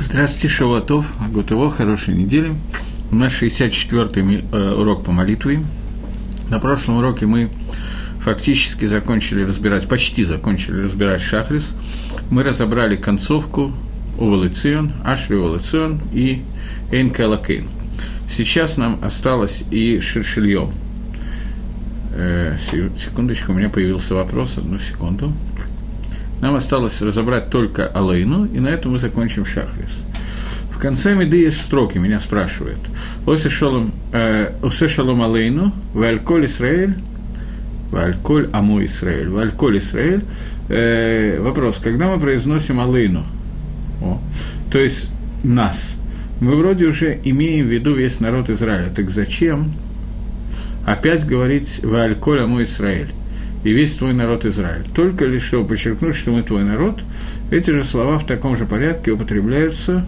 Здравствуйте, Шавуатов, Гутово, хорошей недели. У нас 64-й э, урок по молитве. На прошлом уроке мы фактически закончили разбирать, почти закончили разбирать Шахрис. Мы разобрали концовку Увалицион, Ашри Увалицион и Эйн Калакейн. Сейчас нам осталось и Шершильем. Э, секундочку, у меня появился вопрос, одну секунду. Нам осталось разобрать только Алейну, и на этом мы закончим Шахрис. В конце меды есть строки, меня спрашивают. Осе шалом, э, шалом Алейну, Вальколь Исраэль, Вальколь Аму Исраэль, Вальколь Исраэль. Э, вопрос, когда мы произносим Алейну, о, то есть нас, мы вроде уже имеем в виду весь народ Израиля, так зачем опять говорить Вальколь Аму Исраэль? И весь твой народ Израиль. Только лишь чтобы подчеркнуть, что мы твой народ, эти же слова в таком же порядке употребляются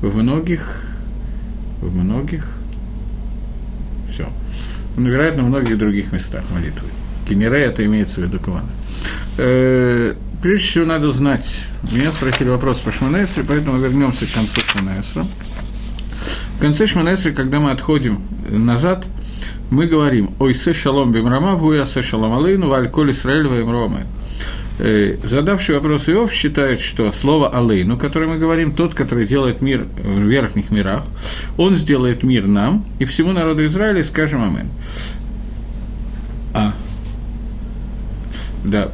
в многих, в многих, все, ну, вероятно, в многих других местах молитвы. Кенере это имеется в виду Кавана. Э, прежде всего, надо знать, меня спросили вопрос по Шманесре, поэтому вернемся к концу Шманесра. В конце Шманесры, когда мы отходим назад – мы говорим «Ой, се шалом бимрама, вуя се шалом алейну, валь коль Исраэль ваимроме». Э, задавший вопрос Иов считает, что слово «алейну», которое мы говорим, тот, который делает мир в верхних мирах, он сделает мир нам и всему народу Израиля, скажем «Амен». А. Да.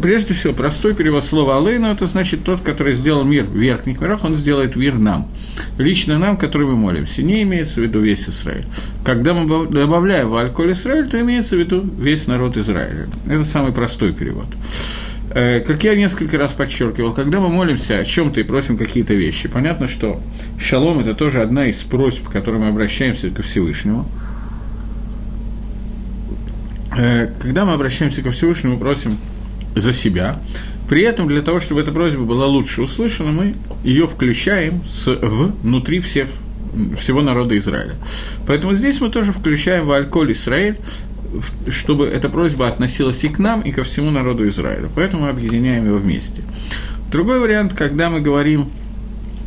Прежде всего, простой перевод слова «алейну» – это значит тот, который сделал мир в верхних мирах, он сделает мир нам. Лично нам, который мы молимся. Не имеется в виду весь Израиль. Когда мы добавляем в «аль-коль Израиль», то имеется в виду весь народ Израиля. Это самый простой перевод. Э, как я несколько раз подчеркивал, когда мы молимся о чем-то и просим какие-то вещи, понятно, что шалом – это тоже одна из просьб, к которой мы обращаемся ко Всевышнему – э, когда мы обращаемся ко Всевышнему, просим за себя. При этом для того, чтобы эта просьба была лучше услышана, мы ее включаем с, внутри всех, всего народа Израиля. Поэтому здесь мы тоже включаем в Альколь Израиль, чтобы эта просьба относилась и к нам, и ко всему народу Израиля. Поэтому мы объединяем его вместе. Другой вариант, когда мы говорим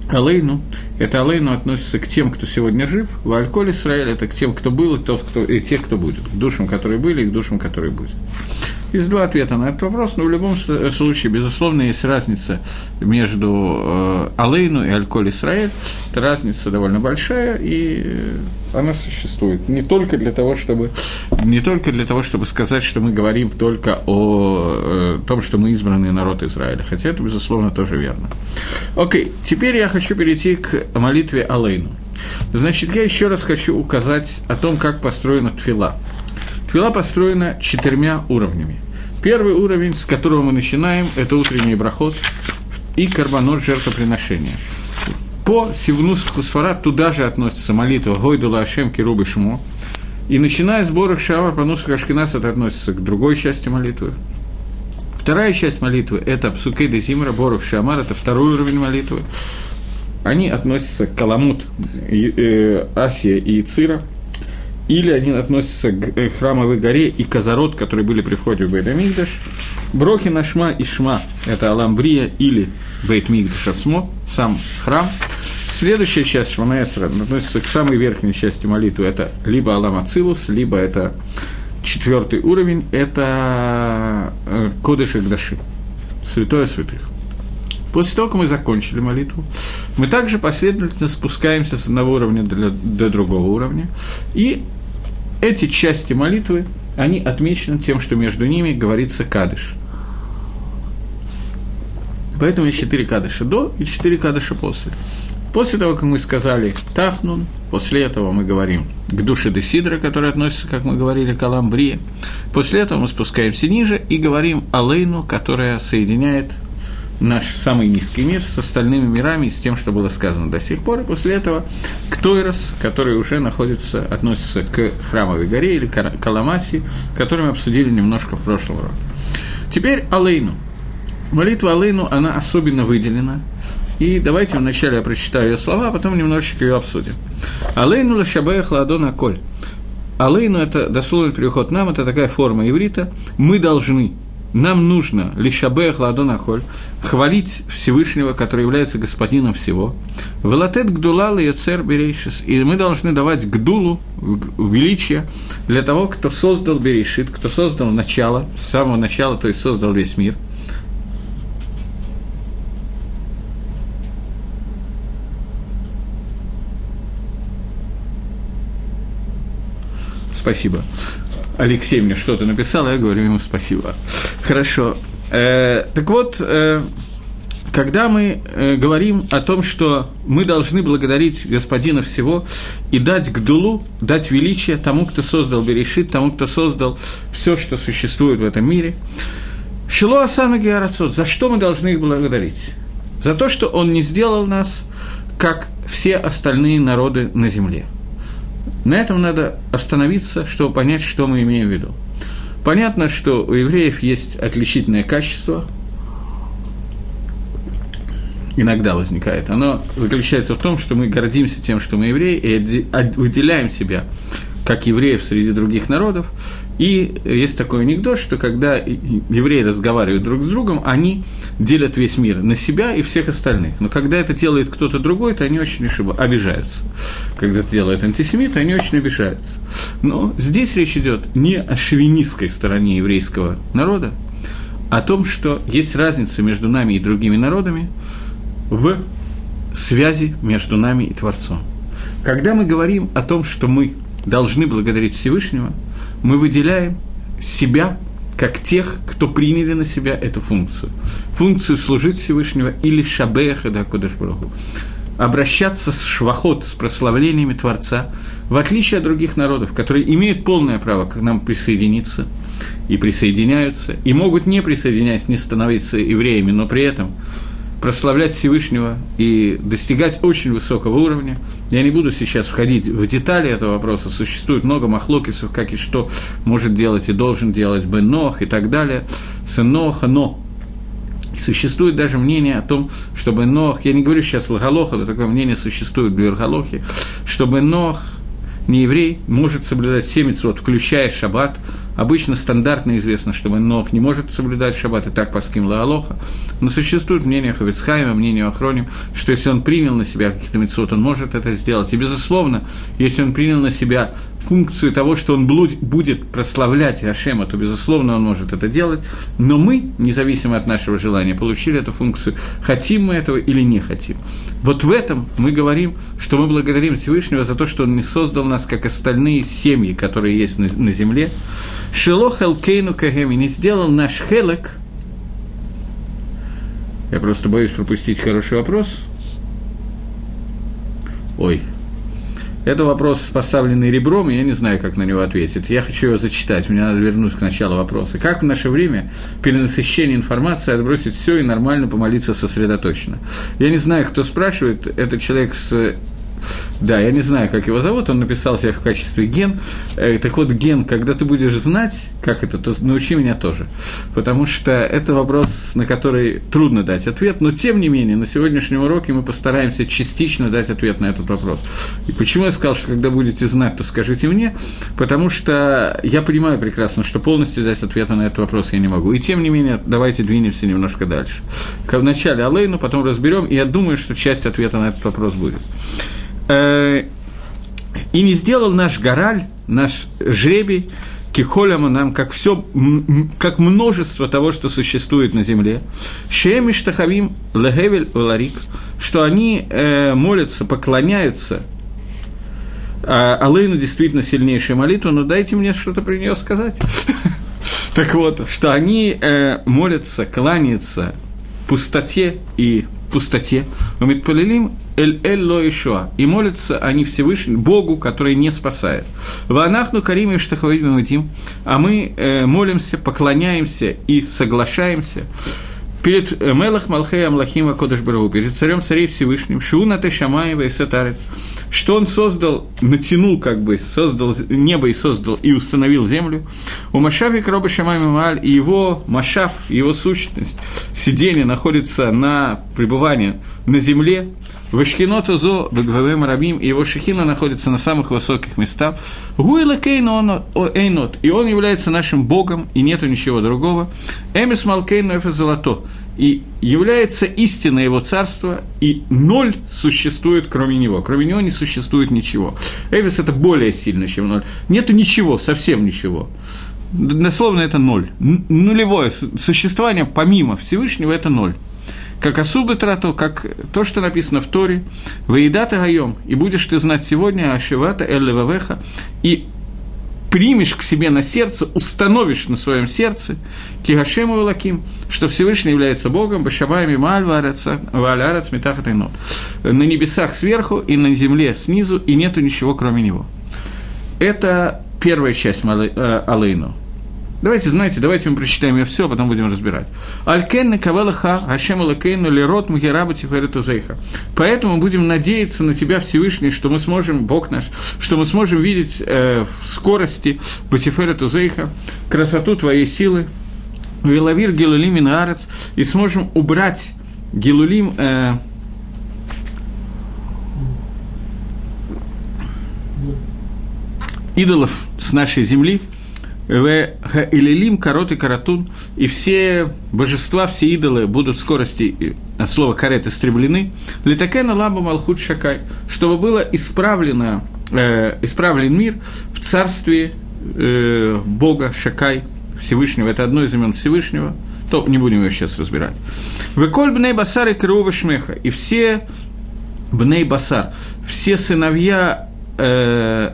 Алейну, это Алейну относится к тем, кто сегодня жив, в Альколь Израиль это к тем, кто был, и, тот, кто, и тех, кто будет, к душам, которые были, и к душам, которые будут. Есть два ответа на этот вопрос, но в любом случае, безусловно, есть разница между э, Алейну и Альколь Исраэль. Это разница довольно большая, и она существует не только для того, чтобы, не только для того, чтобы сказать, что мы говорим только о э, том, что мы избранный народ Израиля, хотя это, безусловно, тоже верно. Окей, теперь я хочу перейти к молитве Алейну. Значит, я еще раз хочу указать о том, как построена твила. Твила построена четырьмя уровнями. Первый уровень, с которого мы начинаем, это утренний брахот и карбонот жертвоприношения. По Сивнус Хусфара туда же относится молитва Гойдула Ашем Кирубы Шмо. И начиная с Борах Шава, Панус Кашкинас, это относится к другой части молитвы. Вторая часть молитвы – это Псукей де Зимра, Борах Шамар, это второй уровень молитвы. Они относятся к Каламут, э, Асия и Цира – или они относятся к э, храмовой горе и Казарот, которые были при входе в Бейдамигдаш. Брохи на Шма и Шма – это Аламбрия или Бейтмигдаш Асмо, сам храм. Следующая часть Шманаэсра относится к самой верхней части молитвы. Это либо Алам Ацилус, либо это четвертый уровень, это э, Кодыш Игдаши, святое святых. После того, как мы закончили молитву, мы также последовательно спускаемся с одного уровня до, до другого уровня, и эти части молитвы, они отмечены тем, что между ними говорится кадыш. Поэтому есть четыре кадыша до и четыре кадыша после. После того, как мы сказали Тахнун, после этого мы говорим к душе Десидра, который относится, как мы говорили, к Аламбрии. После этого мы спускаемся ниже и говорим Алейну, которая соединяет наш самый низкий мир с остальными мирами, с тем, что было сказано до сих пор. И после этого к Тойрос, который уже находится, относится к Храмовой горе или Каламаси, который мы обсудили немножко в прошлом роке. Теперь Алейну. Молитва Алейну, она особенно выделена. И давайте вначале я прочитаю ее слова, а потом немножечко ее обсудим. Алейну лашабеях ладона коль. Алейну – это дословный переход нам, это такая форма иврита. Мы должны нам нужно лишабех ладонахоль, хвалить Всевышнего, который является господином всего. Велатет гдула йоцер берейшис. И мы должны давать гдулу, величие, для того, кто создал берейшит, кто создал начало, с самого начала, то есть создал весь мир. Спасибо. Алексей мне что-то написал, я говорю ему спасибо. Хорошо. Э, так вот, э, когда мы э, говорим о том, что мы должны благодарить Господина всего и дать гдулу, дать величие тому, кто создал Берешит, тому, кто создал все, что существует в этом мире, Шило Асана Геарацот, за что мы должны их благодарить? За то, что он не сделал нас, как все остальные народы на земле – на этом надо остановиться, чтобы понять, что мы имеем в виду. Понятно, что у евреев есть отличительное качество, иногда возникает. Оно заключается в том, что мы гордимся тем, что мы евреи, и выделяем себя как евреев среди других народов. И есть такой анекдот, что когда евреи разговаривают друг с другом, они делят весь мир на себя и всех остальных. Но когда это делает кто-то другой, то они очень обижаются. Когда это делает антисемит, они очень обижаются. Но здесь речь идет не о шовинистской стороне еврейского народа, а о том, что есть разница между нами и другими народами в связи между нами и Творцом. Когда мы говорим о том, что мы должны благодарить Всевышнего, мы выделяем себя как тех, кто приняли на себя эту функцию. Функцию служить Всевышнего или шабеха да Кудашбраху. Обращаться с швахот, с прославлениями Творца, в отличие от других народов, которые имеют полное право к нам присоединиться и присоединяются, и могут не присоединяться, не становиться евреями, но при этом прославлять Всевышнего и достигать очень высокого уровня. Я не буду сейчас входить в детали этого вопроса. Существует много махлокисов, как и что может делать и должен делать Бенох и так далее. Сын Ноха, но Существует даже мнение о том, чтобы Нох, я не говорю сейчас Лагалоха, но такое мнение существует в Бюргалохе, чтобы Нох не еврей может соблюдать все митцвот, включая шаббат. Обычно стандартно известно, что Нох не может соблюдать шаббат, и так по ским Лаалоха. Но существует мнение Хавицхайма, мнение Ахроним, что если он принял на себя какие-то митцвот, он может это сделать. И, безусловно, если он принял на себя функцию того, что он будет прославлять Ашема, то, безусловно, он может это делать. Но мы, независимо от нашего желания, получили эту функцию, хотим мы этого или не хотим. Вот в этом мы говорим, что мы благодарим Всевышнего за то, что он не создал нас, как остальные семьи, которые есть на земле. Шелох Элкейну Кагеми не сделал наш Хелек. Я просто боюсь пропустить хороший вопрос. Ой, это вопрос, поставленный ребром, и я не знаю, как на него ответить. Я хочу его зачитать, мне надо вернуться к началу вопроса. Как в наше время перенасыщение информации отбросить все и нормально помолиться сосредоточенно? Я не знаю, кто спрашивает, это человек с да, я не знаю, как его зовут, он написал себя в качестве ген. Э, так вот, ген, когда ты будешь знать, как это, то научи меня тоже. Потому что это вопрос, на который трудно дать ответ, но тем не менее, на сегодняшнем уроке мы постараемся частично дать ответ на этот вопрос. И почему я сказал, что когда будете знать, то скажите мне, потому что я понимаю прекрасно, что полностью дать ответ на этот вопрос я не могу. И тем не менее, давайте двинемся немножко дальше. Вначале Алейну, потом разберем, и я думаю, что часть ответа на этот вопрос будет. Э, и не сделал наш гораль, наш жребий, кихоляма нам, как все, как множество того, что существует на земле. Шеми штахавим легевель ларик, что они э, молятся, поклоняются. А Алейну действительно сильнейшая молитва, но дайте мне что-то про нее сказать. Так вот, что они э, молятся, кланяются пустоте и пустоте. Эль эль ло ишуа. И молятся они Всевышнему, Богу, который не спасает. Ванахну карим и штахавидим, а мы э, молимся, поклоняемся и соглашаемся перед э, Мелах Малхей Амлахима Кодыш Барагу, перед царем царей Всевышним, Шуна Тешамаева и Сатарец, что он создал, натянул как бы, создал небо и создал, и установил землю. У Машави Кроба Шамай Маль и его Машав, его сущность, сидение находится на пребывании на земле, Вашкиноту зо бегвавем рабим, и его шехина находится на самых высоких местах. Гуэла кейну эйнот, и он является нашим Богом, и нету ничего другого. Эмис малкейну эфе золото, и является истина его царства, и ноль существует кроме него. Кроме него не существует ничего. Эвис – это более сильно, чем ноль. Нету ничего, совсем ничего. Дословно это ноль. Нулевое существование помимо Всевышнего – это ноль как особый трату, как то, что написано в Торе, «Воедата гаем, и будешь ты знать сегодня Ашевата Эллевавеха, и примешь к себе на сердце, установишь на своем сердце Кигашему Лаким, что Всевышний является Богом, Башабаями Ваалярец Метахатайнот. На небесах сверху и на земле снизу, и нету ничего кроме него. Это первая часть э, Алейну. Давайте, знаете, давайте мы прочитаем ее все, а потом будем разбирать. Алькенны кавалаха Хашем Лакейну Лерот Мухерабу Тиферету Зейха. Поэтому будем надеяться на Тебя, Всевышний, что мы сможем, Бог наш, что мы сможем видеть э, в скорости Батиферету Зейха красоту Твоей силы, Вилавир Гелулим Ингарец, и сможем убрать Гелулим э, идолов с нашей земли – Илилим, Карот и Каратун, и все божества, все идолы будут в скорости, от слова карет, истреблены. Литакена ламба Малхут Шакай, чтобы было исправлено, э, исправлен мир в царстве э, Бога Шакай Всевышнего. Это одно из имен Всевышнего, то не будем его сейчас разбирать. Веколь бней басар и крыува шмеха, и все бней басар, все сыновья э,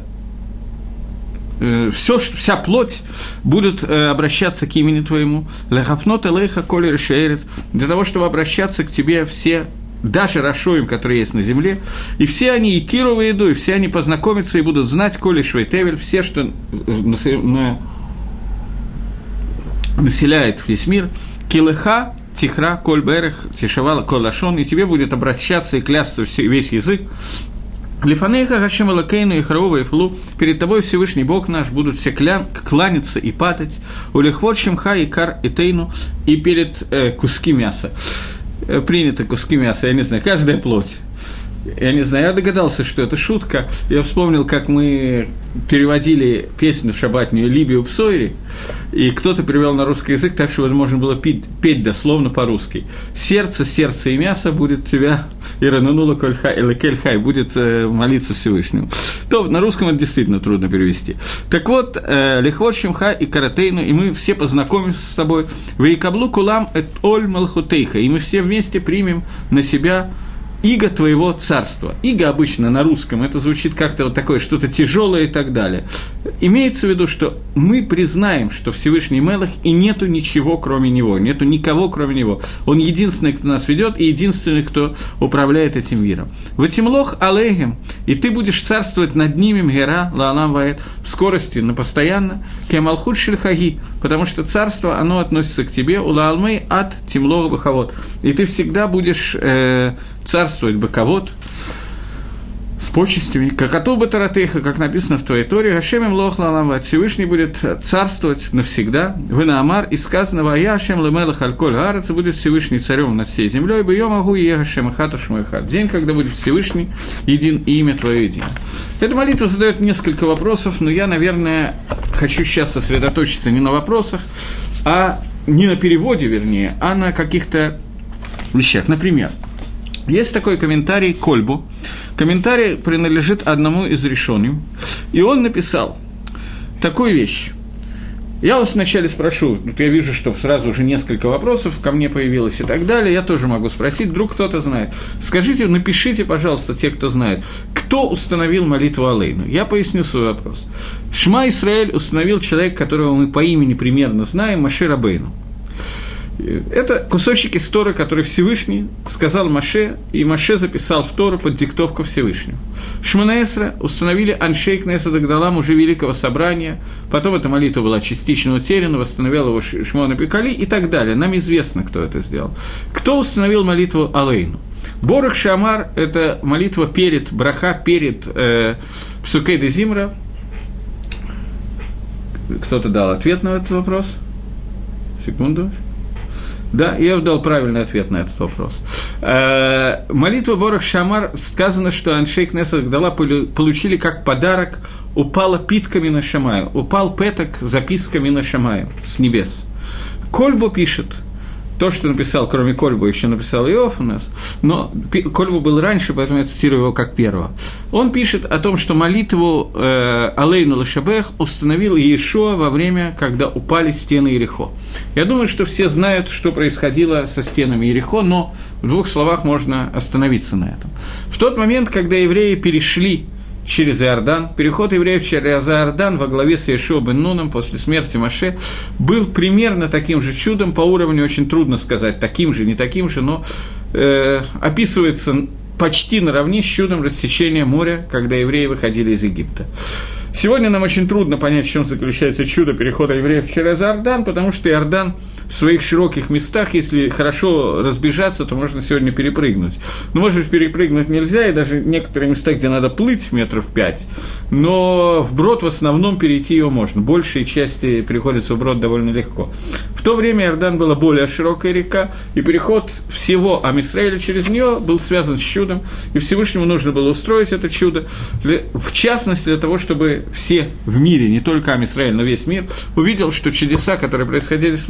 э, все, вся плоть будут э, обращаться к имени Твоему, лехафнот элейха коли решейрет, для того, чтобы обращаться к Тебе все даже Рашоим, которые есть на земле, и все они и Кирова еду, и все они познакомятся и будут знать Коли Швейтевель, все, что на, населяет весь мир, Килыха, Тихра, Коль Берех, Тишевала, Колашон, и тебе будет обращаться и клясться весь язык, Лифанейха Хашем Алакейну и Харова и Флу, перед тобой Всевышний Бог наш, будут все клян, кланяться и падать, у Лихвот Шимха и Кар и Тейну, и перед э, куски мяса. Э, принято куски мяса, я не знаю, каждая плоть. Я не знаю, я догадался, что это шутка. Я вспомнил, как мы переводили песню шабатнюю «Либию Псойри», и кто-то перевел на русский язык так, что можно было петь, петь дословно по-русски. «Сердце, сердце и мясо будет тебя, и рананула кольхай, или кельхай, будет э, молиться Всевышнему». То на русском это действительно трудно перевести. Так вот, э, Лихвот Шимха и Каратейну, и мы все познакомимся с тобой. «Вейкаблу кулам эт оль малхутейха», и мы все вместе примем на себя иго твоего царства. Иго обычно на русском, это звучит как-то вот такое, что-то тяжелое и так далее. Имеется в виду, что мы признаем, что Всевышний Мелах, и нету ничего, кроме него, нету никого, кроме него. Он единственный, кто нас ведет, и единственный, кто управляет этим миром. ותמלוך עליהם, и ты будешь царствовать над ними, מהרה, לעולם ועד, в скорости, на постоянно, כי המלכות שלך היא, потому что царство, оно относится к тебе, ולעולמי עד תמלוך בכבוד. И ты всегда будешь э, царствовать בכבוד, с почестями, ככתוב בתורתך, как написано в твоей Торе, השם ימלוך לעולם, Всевышний будет царствовать навсегда, ונאמר, и сказано, והיה השם למלך על כל הארץ, будет Всевышний царем над всей землей, ביום ההוא יהיה השם אחד ושמו אחד. День, когда будет Всевышний един и имя твое едино. Эта молитва задает несколько вопросов, но я, наверное, хочу сейчас сосредоточиться не на вопросах, а не на переводе, вернее, а на каких-то вещах. Например, есть такой комментарий Кольбу. Комментарий принадлежит одному из решений. И он написал такую вещь. Я вас вначале спрошу, вот я вижу, что сразу уже несколько вопросов ко мне появилось и так далее, я тоже могу спросить, вдруг кто-то знает. Скажите, напишите, пожалуйста, те, кто знает, кто установил молитву Алейну? Я поясню свой вопрос. Шма Исраэль установил человек, которого мы по имени примерно знаем, Машир Абейну. Это кусочек из Торы, который Всевышний сказал Маше, и Маше записал в Тору под диктовку Всевышнего. Шманаэсра установили Аншейк Неса Дагдалам уже Великого Собрания, потом эта молитва была частично утеряна, восстановил его Шмона Пикали и так далее. Нам известно, кто это сделал. Кто установил молитву Алейну? Борах Шамар – это молитва перед, браха перед э, Псукей де Зимра. Кто-то дал ответ на этот вопрос? Секунду. Да, я дал правильный ответ на этот вопрос. Э, молитва Борох Шамар сказано, что Аншей Кнессет Гдала получили как подарок упала питками на Шамаю, упал петок записками на Шамаю с небес. Кольбо пишет – то, что написал, кроме Кольбу, еще написал Иов у нас, но Кольбу был раньше, поэтому я цитирую его как первого. Он пишет о том, что молитву э, Алейну Лашабех установил Иешуа во время, когда упали стены Ерехо. Я думаю, что все знают, что происходило со стенами Ерехо, но в двух словах можно остановиться на этом. В тот момент, когда евреи перешли через Иордан. Переход евреев через Иордан во главе с Иешуа бен Нуном после смерти Маше был примерно таким же чудом, по уровню очень трудно сказать, таким же, не таким же, но э, описывается почти наравне с чудом рассечения моря, когда евреи выходили из Египта. Сегодня нам очень трудно понять, в чем заключается чудо перехода евреев через Иордан, потому что Иордан своих широких местах, если хорошо разбежаться, то можно сегодня перепрыгнуть. Но, может быть, перепрыгнуть нельзя, и даже некоторые места, где надо плыть метров пять, но вброд в основном перейти его можно. Большей части переходится вброд довольно легко. В то время Иордан была более широкая река, и переход всего Амисраэля через нее был связан с чудом, и Всевышнему нужно было устроить это чудо, для, в частности, для того, чтобы все в мире, не только Амисраэль, но весь мир, увидел, что чудеса, которые происходили с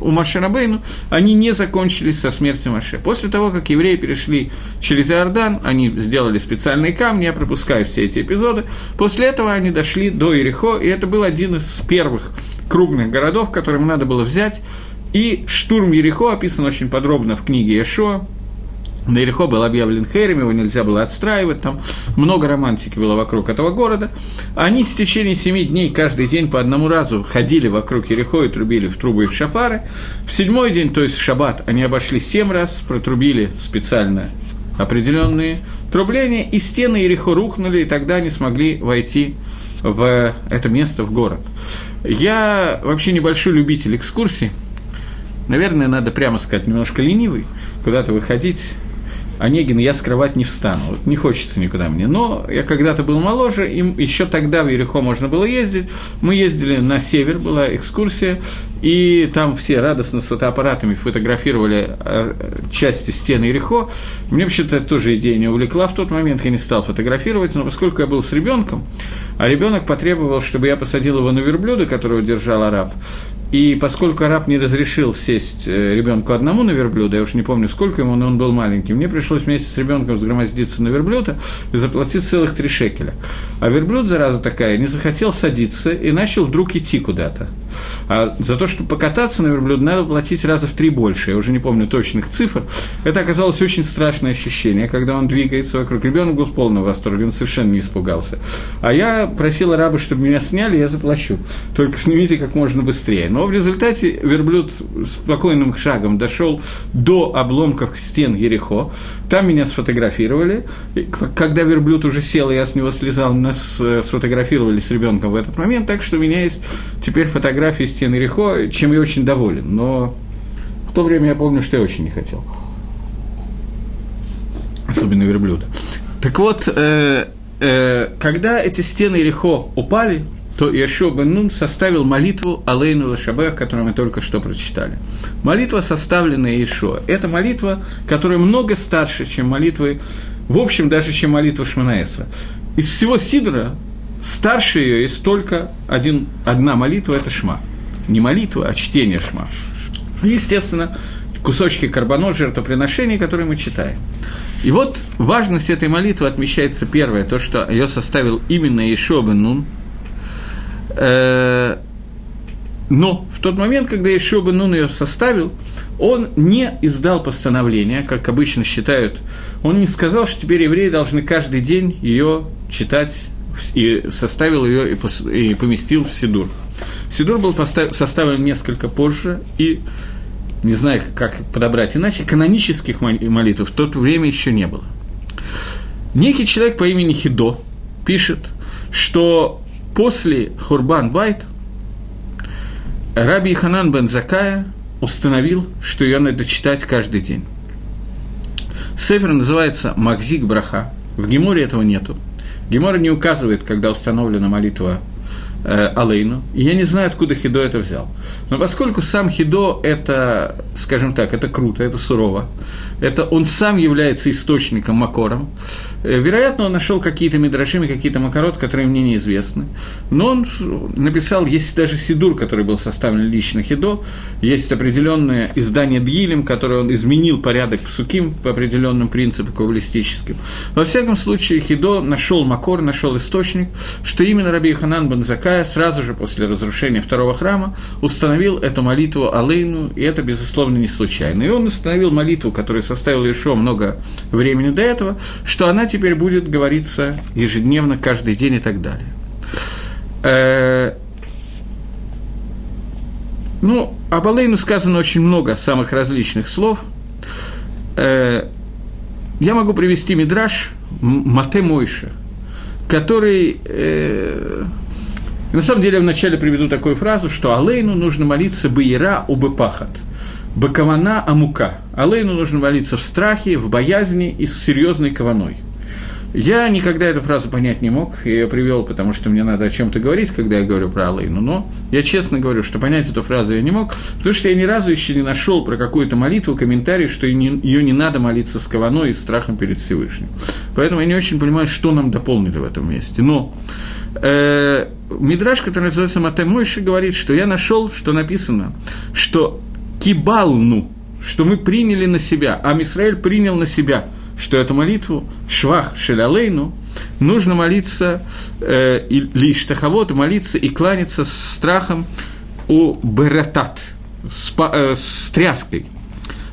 у Маше Рабейну, они не закончились со смертью Маше. После того, как евреи перешли через Иордан, они сделали специальные камни, я пропускаю все эти эпизоды, после этого они дошли до Ирихо, и это был один из первых крупных городов, которым надо было взять, и штурм Ерехо описан очень подробно в книге Ешо, на Ерехо был объявлен Херем, его нельзя было отстраивать, там много романтики было вокруг этого города. Они в течение семи дней каждый день по одному разу ходили вокруг Ерехо и трубили в трубы и в шафары. В седьмой день, то есть в шаббат, они обошли семь раз, протрубили специально определенные трубления, и стены Ерехо рухнули, и тогда они смогли войти в это место, в город. Я вообще небольшой любитель экскурсий, наверное, надо прямо сказать, немножко ленивый, куда-то выходить Онегин я скрывать не встану, вот не хочется никуда мне. Но я когда-то был моложе, им еще тогда в Ерехо можно было ездить. Мы ездили на север, была экскурсия, и там все радостно с фотоаппаратами фотографировали э, части стены Ерехо. Мне вообще-то тоже идея не увлекла в тот момент, я не стал фотографировать, но поскольку я был с ребенком, а ребенок потребовал, чтобы я посадил его на верблюда, которого держал араб, и поскольку араб не разрешил сесть э, ребенку одному на верблюда, я уж не помню, сколько ему, но он был маленький, мне пришлось вместе с ребенком сгромоздиться на верблюда и заплатить целых три шекеля. А верблюд, зараза такая, не захотел садиться и начал вдруг идти куда-то. А за то, чтобы покататься на верблюде, надо платить раза в три больше. Я уже не помню точных цифр. Это оказалось очень страшное ощущение, когда он двигается вокруг. Ребенок был в полном восторге, он совершенно не испугался. А я просил араба, чтобы меня сняли, я заплачу. Только снимите как можно быстрее. Но в результате верблюд спокойным шагом дошел до обломков стен Ерехо. Там меня сфотографировали. И когда верблюд уже сел, я с него слезал, нас э, сфотографировали с ребенком в этот момент. Так что у меня есть теперь фотографии стен Ерехо, чем я очень доволен. Но в то время я помню, что я очень не хотел. Особенно верблюда. Так вот, э, э, когда эти стены Ерехо упали, то Иешуа бен Нун составил молитву Алейну Лашабех, которую мы только что прочитали. Молитва, составленная Иешуа. Это молитва, которая много старше, чем молитвы, в общем, даже чем молитва Шманаэсра. Из всего Сидра старше ее есть только один, одна молитва – это Шма. Не молитва, а чтение Шма. И, естественно, кусочки карбонот, жертвоприношений, которые мы читаем. И вот важность этой молитвы отмечается первое, то, что ее составил именно Иешуа бен Нун – но в тот момент, когда Ишуа бен Нун ее составил, он не издал постановления, как обычно считают. Он не сказал, что теперь евреи должны каждый день ее читать, и составил ее и поместил в Сидур. Сидур был составлен несколько позже, и не знаю, как подобрать иначе, канонических молитв в то время еще не было. Некий человек по имени Хидо пишет, что после Хурбан Байт Раби Ханан бен Закая установил, что ее надо читать каждый день. Сефер называется Макзик Браха. В Геморе этого нету. Гемора не указывает, когда установлена молитва э, Алейну. Я не знаю, откуда Хидо это взял. Но поскольку сам Хидо – это, скажем так, это круто, это сурово, это он сам является источником, макором, э, вероятно, он нашел какие-то мидрашим какие-то макорот, которые мне неизвестны. Но он написал, есть даже Сидур, который был составлен лично Хидо, есть определенное издание Дгилем, которое он изменил порядок псуким по определенным принципам каббалистическим. Во всяком случае, Хидо нашел макор, нашел источник, что именно Раби Ханан Банзакая сразу же после разрушения второго храма установил эту молитву Алейну, и это, безусловно, не случайно. И он установил молитву, которую составил еще много времени до этого, что она теперь будет говориться ежедневно, каждый день и так далее. Э, ну, об Алейну сказано очень много самых различных слов. Э, я могу привести Мидраш Мате Мойша, который... Э, на самом деле, я вначале приведу такую фразу, что Алейну нужно молиться Баира Убепахат. Бакавана Амука. Алейну нужно молиться в страхе, в боязни и с серьезной каваной – я никогда эту фразу понять не мог, я ее привел, потому что мне надо о чем-то говорить, когда я говорю про Алейну, но я честно говорю, что понять эту фразу я не мог, потому что я ни разу еще не нашел про какую-то молитву комментарий, что ее не надо молиться с кованой и страхом перед Всевышним. Поэтому я не очень понимаю, что нам дополнили в этом месте. Но э, Мидраш, который называется Матэ Мойши, говорит, что я нашел, что написано, что кибалну, что мы приняли на себя, а Мисраэль принял на себя – что эту молитву «Швах Шелялейну» нужно молиться, э, лишь тахавод, молиться и кланяться с страхом у Бератат, с, э, с тряской,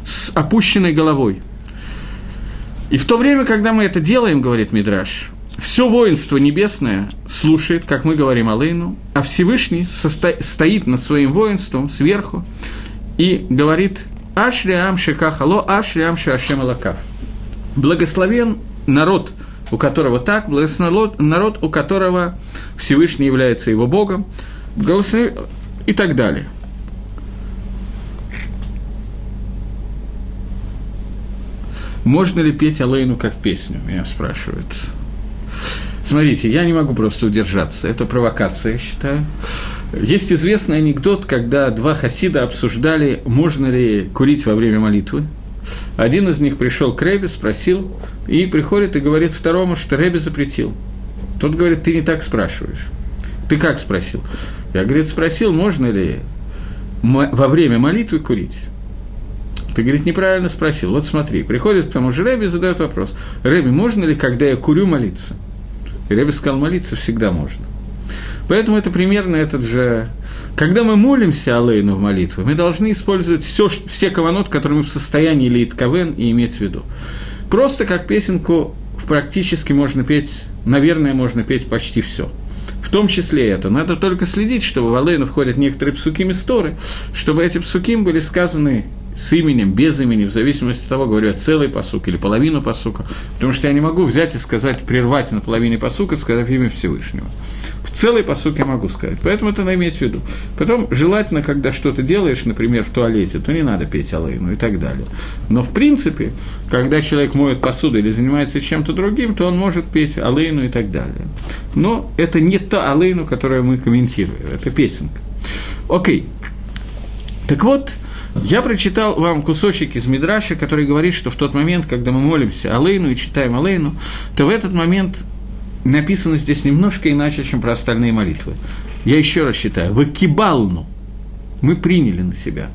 с опущенной головой. И в то время, когда мы это делаем, говорит Мидраш, все воинство небесное слушает, как мы говорим Алейну, а Всевышний состо... стоит над своим воинством сверху и говорит «Ашри ам шекахало, ашри ам шашем алакав» благословен народ, у которого так, благословен народ, у которого Всевышний является его Богом, и так далее. Можно ли петь Алейну как песню, меня спрашивают. Смотрите, я не могу просто удержаться, это провокация, я считаю. Есть известный анекдот, когда два хасида обсуждали, можно ли курить во время молитвы – один из них пришел к Рэбе, спросил, и приходит и говорит второму, что Рэбе запретил. Тот говорит, ты не так спрашиваешь. Ты как спросил? Я, говорит, спросил, можно ли во время молитвы курить. Ты, говорит, неправильно спросил. Вот смотри, приходит к тому же Рэбе и задает вопрос. Рэбе, можно ли, когда я курю, молиться? И Рэбе сказал, молиться всегда можно. Поэтому это примерно этот же когда мы молимся Алейну в молитве, мы должны использовать все, все каванот, которые мы в состоянии лить кавен и иметь в виду. Просто как песенку практически можно петь, наверное, можно петь почти все. В том числе это. Надо только следить, чтобы в Алейну входят некоторые псуки Мисторы, чтобы эти псуки были сказаны с именем, без имени, в зависимости от того, говорю я целый посук или половину посука, потому что я не могу взять и сказать, прервать на половине посука, сказав имя Всевышнего. В целый посук я могу сказать, поэтому это надо иметь в виду. Потом, желательно, когда что-то делаешь, например, в туалете, то не надо петь алейну и так далее. Но, в принципе, когда человек моет посуду или занимается чем-то другим, то он может петь алейну и так далее. Но это не та алейну, которую мы комментируем, это песенка. Окей. Так вот, я прочитал вам кусочек из Мидраша, который говорит, что в тот момент, когда мы молимся Алейну и читаем Алейну, то в этот момент написано здесь немножко иначе, чем про остальные молитвы. Я еще раз читаю. В кибалну мы приняли на себя.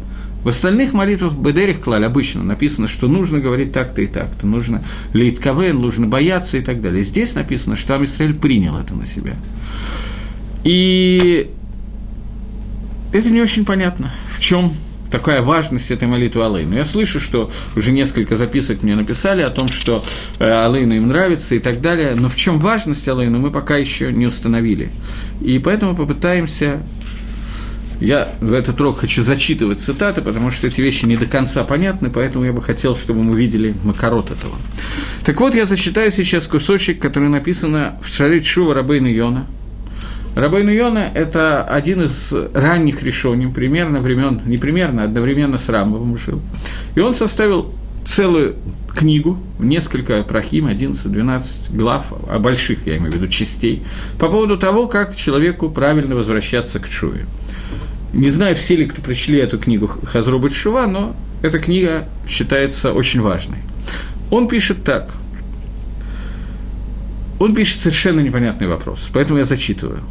В остальных молитвах Бедерих Клаль обычно написано, что нужно говорить так-то и так-то, нужно лить кавен, нужно бояться и так далее. Здесь написано, что Амисраэль принял это на себя. И это не очень понятно, в чем такая важность этой молитвы Алейну. Я слышу, что уже несколько записок мне написали о том, что э, Алейну им нравится и так далее, но в чем важность Алейну мы пока еще не установили. И поэтому попытаемся я в этот урок хочу зачитывать цитаты, потому что эти вещи не до конца понятны, поэтому я бы хотел, чтобы мы видели макарот этого. Так вот, я зачитаю сейчас кусочек, который написано в Шарит Шува Рабейна Йона – Рабейн Йона – это один из ранних решений, примерно времен, не примерно, а одновременно с Рамбовым жил. И он составил целую книгу, несколько прохим, 11-12 глав, а больших, я имею в виду, частей, по поводу того, как человеку правильно возвращаться к Шуве. Не знаю, все ли, кто прочли эту книгу Хазру Шува, но эта книга считается очень важной. Он пишет так. Он пишет совершенно непонятный вопрос, поэтому я зачитываю.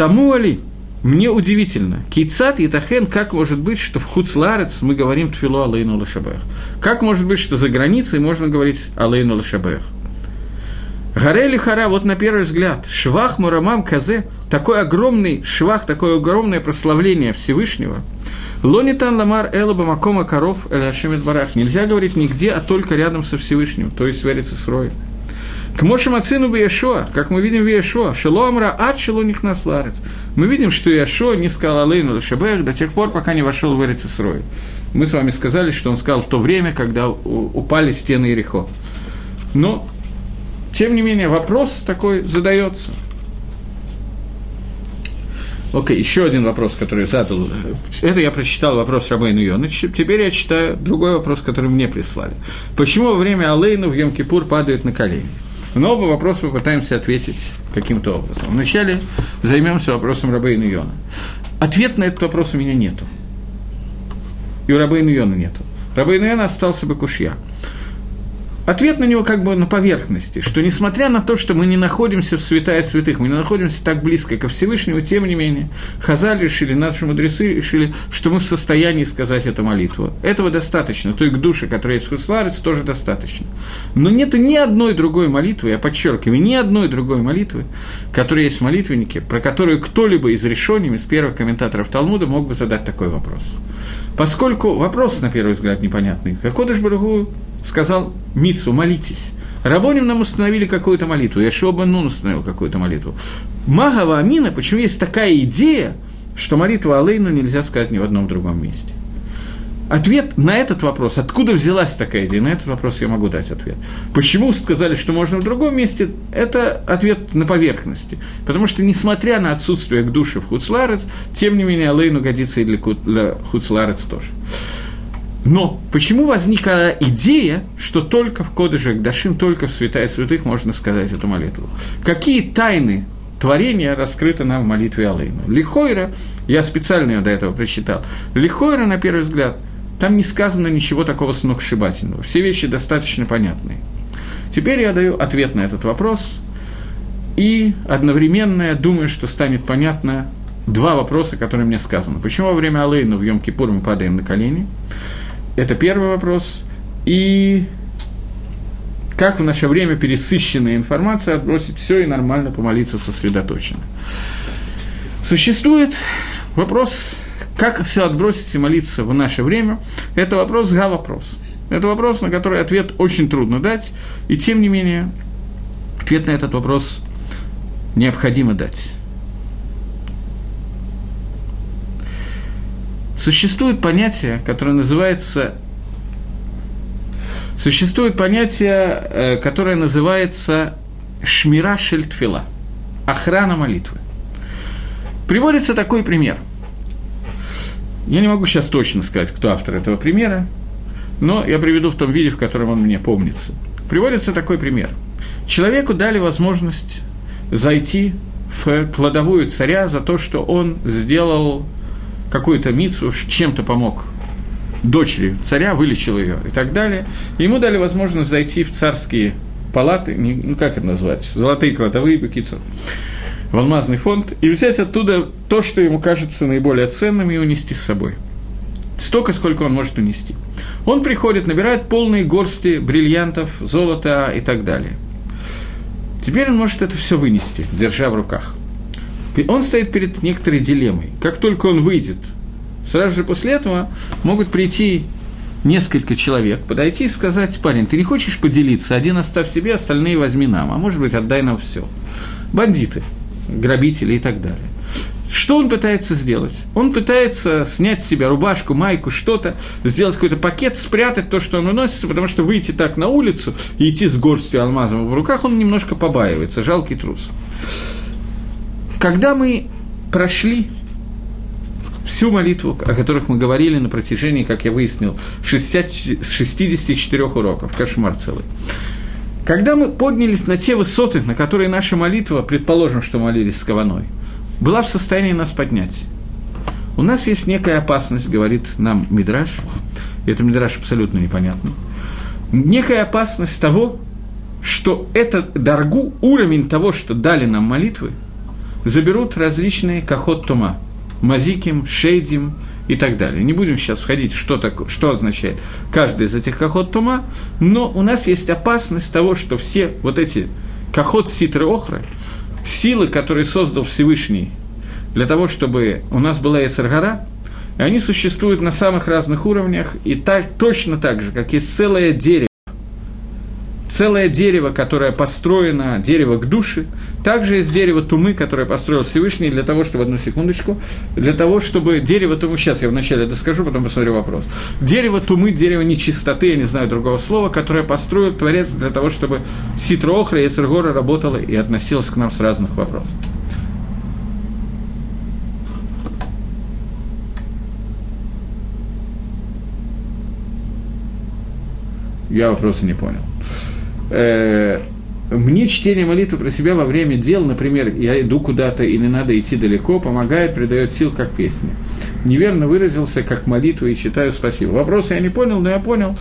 Тому Али, мне удивительно, Кейцат и Тахен, как может быть, что в Хуцларец мы говорим Тфилу Алейну Лашабех? Как может быть, что за границей можно говорить Алейну Лашабех? Гарели Хара, вот на первый взгляд, Швах Мурамам Казе, такой огромный швах, такое огромное прославление Всевышнего, Лонитан Ламар Элаба Макома Коров Эляшемет Барах. Нельзя говорить нигде, а только рядом со Всевышним, то есть в Эрицесрое. К Моше Мацину Бешоа, как мы видим в Иешуа, Шело Амра Ад Шело Нихнас Ларец. Мы видим, что Иешуа не сказал Алейну Лашабех до тех пор, пока не вошел в Эрицесрой. Мы с вами сказали, что он сказал в то время, когда упали стены Ерехо. Но тем не менее, вопрос такой задается. Окей, okay, еще один вопрос, который задал. Это я прочитал вопрос Рабейну Йона. Теперь я читаю другой вопрос, который мне прислали. Почему во время Алейна в Йом-Кипур падают на колени? На оба вопроса мы пытаемся ответить каким-то образом. Вначале займемся вопросом Рабейну Йона. Ответ на этот вопрос у меня нету. И у Рабейну Йона нету. Рабейну Йона остался бы кушья. Ответ на него как бы на поверхности, что несмотря на то, что мы не находимся в святая святых, мы не находимся так близко ко Всевышнему, тем не менее, Хазаль решили, наши мудрецы решили, что мы в состоянии сказать эту молитву. Этого достаточно, той к душе, которая есть в Хусларец, тоже достаточно. Но нет ни одной другой молитвы, я подчеркиваю, ни одной другой молитвы, которая есть в молитвеннике, про которую кто-либо из решений, из первых комментаторов Талмуда мог бы задать такой вопрос. Поскольку вопрос, на первый взгляд, непонятный, Какодыш Барагу сказал Мицу, молитесь. Рабоним нам установили какую-то молитву, Яшуа Нун установил какую-то молитву. Магава Амина, почему есть такая идея, что молитву Алейну нельзя сказать ни в одном другом месте? Ответ на этот вопрос, откуда взялась такая идея, на этот вопрос я могу дать ответ. Почему сказали, что можно в другом месте, это ответ на поверхности. Потому что, несмотря на отсутствие к душе в Хуцларец, тем не менее, Алейну годится и для Хуцларец тоже. Но почему возникла идея, что только в Кодыше Дашим, только в Святая Святых можно сказать эту молитву? Какие тайны творения раскрыты нам в молитве Алейну? Лихойра, я специально ее до этого прочитал, Лихойра, на первый взгляд, там не сказано ничего такого сногсшибательного. Все вещи достаточно понятные. Теперь я даю ответ на этот вопрос, и одновременно я думаю, что станет понятно два вопроса, которые мне сказаны. Почему во время Алейну в Йом-Кипур мы падаем на колени? Это первый вопрос. И как в наше время пересыщенная информация отбросить все и нормально помолиться сосредоточенно. Существует вопрос, как все отбросить и молиться в наше время. Это вопрос за вопрос. Это вопрос, на который ответ очень трудно дать, и тем не менее ответ на этот вопрос необходимо дать. Существует понятие, которое называется... Существует понятие, э, которое называется шмира шельтфила, охрана молитвы. Приводится такой пример. Я не могу сейчас точно сказать, кто автор этого примера, но я приведу в том виде, в котором он мне помнится. Приводится такой пример. Человеку дали возможность зайти в кладовую царя за то, что он сделал какую-то мицу, чем-то помог дочери царя, вылечил ее и так далее. ему дали возможность зайти в царские палаты, ну как это назвать, золотые кладовые бекицы, в алмазный фонд, и взять оттуда то, что ему кажется наиболее ценным, и унести с собой. Столько, сколько он может унести. Он приходит, набирает полные горсти бриллиантов, золота и так далее. Теперь он может это все вынести, держа в руках он стоит перед некоторой дилеммой. Как только он выйдет, сразу же после этого могут прийти несколько человек, подойти и сказать, парень, ты не хочешь поделиться, один оставь себе, остальные возьми нам, а может быть, отдай нам все. Бандиты, грабители и так далее. Что он пытается сделать? Он пытается снять с себя рубашку, майку, что-то, сделать какой-то пакет, спрятать то, что он выносится, потому что выйти так на улицу и идти с горстью алмазов в руках, он немножко побаивается, жалкий трус. Когда мы прошли всю молитву, о которых мы говорили на протяжении, как я выяснил, 60, 64 уроков, кошмар целый. Когда мы поднялись на те высоты, на которые наша молитва, предположим, что молились с Каваной, была в состоянии нас поднять. У нас есть некая опасность, говорит нам Мидраш, это Мидраш абсолютно непонятный, некая опасность того, что этот дорогу, уровень того, что дали нам молитвы, заберут различные кахот тума, мазиким, шейдим и так далее. Не будем сейчас входить, что, так, что означает каждый из этих кахот тума, но у нас есть опасность того, что все вот эти кахот ситры охры, силы, которые создал Всевышний для того, чтобы у нас была Яцергара, и они существуют на самых разных уровнях, и так, точно так же, как есть целое дерево, целое дерево, которое построено, дерево к душе, также есть дерево тумы, которое построил Всевышний для того, чтобы, одну секундочку, для того, чтобы дерево тумы, сейчас я вначале это скажу, потом посмотрю вопрос. Дерево тумы, дерево нечистоты, я не знаю другого слова, которое построил Творец для того, чтобы Ситра Охра и Эцергора работала и относилась к нам с разных вопросов. Я вопроса не понял э, мне чтение молитвы про себя во время дел, например, я иду куда-то и не надо идти далеко, помогает, придает сил, как песня. Неверно выразился, как молитва, и читаю спасибо. Вопрос я не понял, но я понял,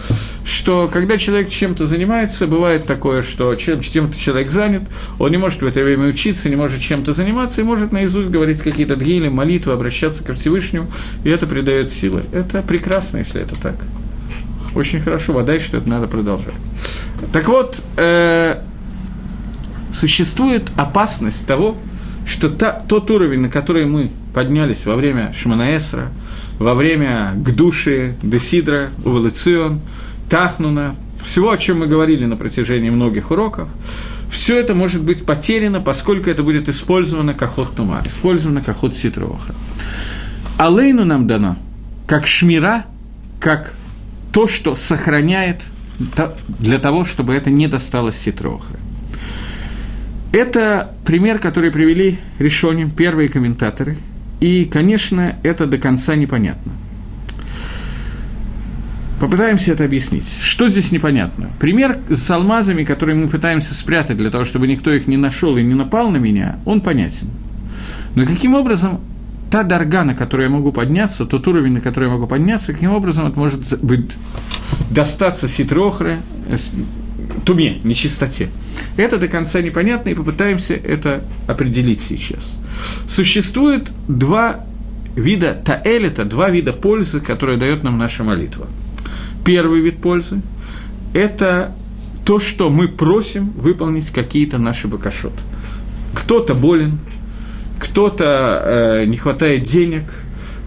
что когда человек чем-то занимается, бывает такое, что чем, чем-то человек занят, он не может в это время учиться, не может чем-то заниматься, и может наизусть говорить какие-то дгили, молитвы, обращаться к Всевышнему, и это придает силы. Это прекрасно, если это так. Очень хорошо, вода, что это надо продолжать. Так вот, э, существует опасность того, что та, тот уровень, на который мы поднялись во время Шманаэсра, во время Гдуши, Десидра, Увелицион, Тахнуна, всего, о чем мы говорили на протяжении многих уроков, все это может быть потеряно, поскольку это будет использовано как ход тума, использовано как ход ситроха. Алейну нам дано как шмира, как то, что сохраняет для того, чтобы это не досталось Ситрохры. Это пример, который привели решением первые комментаторы, и, конечно, это до конца непонятно. Попытаемся это объяснить. Что здесь непонятно? Пример с алмазами, которые мы пытаемся спрятать для того, чтобы никто их не нашел и не напал на меня, он понятен. Но каким образом та дорога, на которую я могу подняться, тот уровень, на который я могу подняться, каким образом это может быть достаться ситрохре, э, туме, нечистоте. Это до конца непонятно, и попытаемся это определить сейчас. Существует два вида таэлита, два вида пользы, которые дает нам наша молитва. Первый вид пользы – это то, что мы просим выполнить какие-то наши бакашот. Кто-то болен, кто-то э, не хватает денег,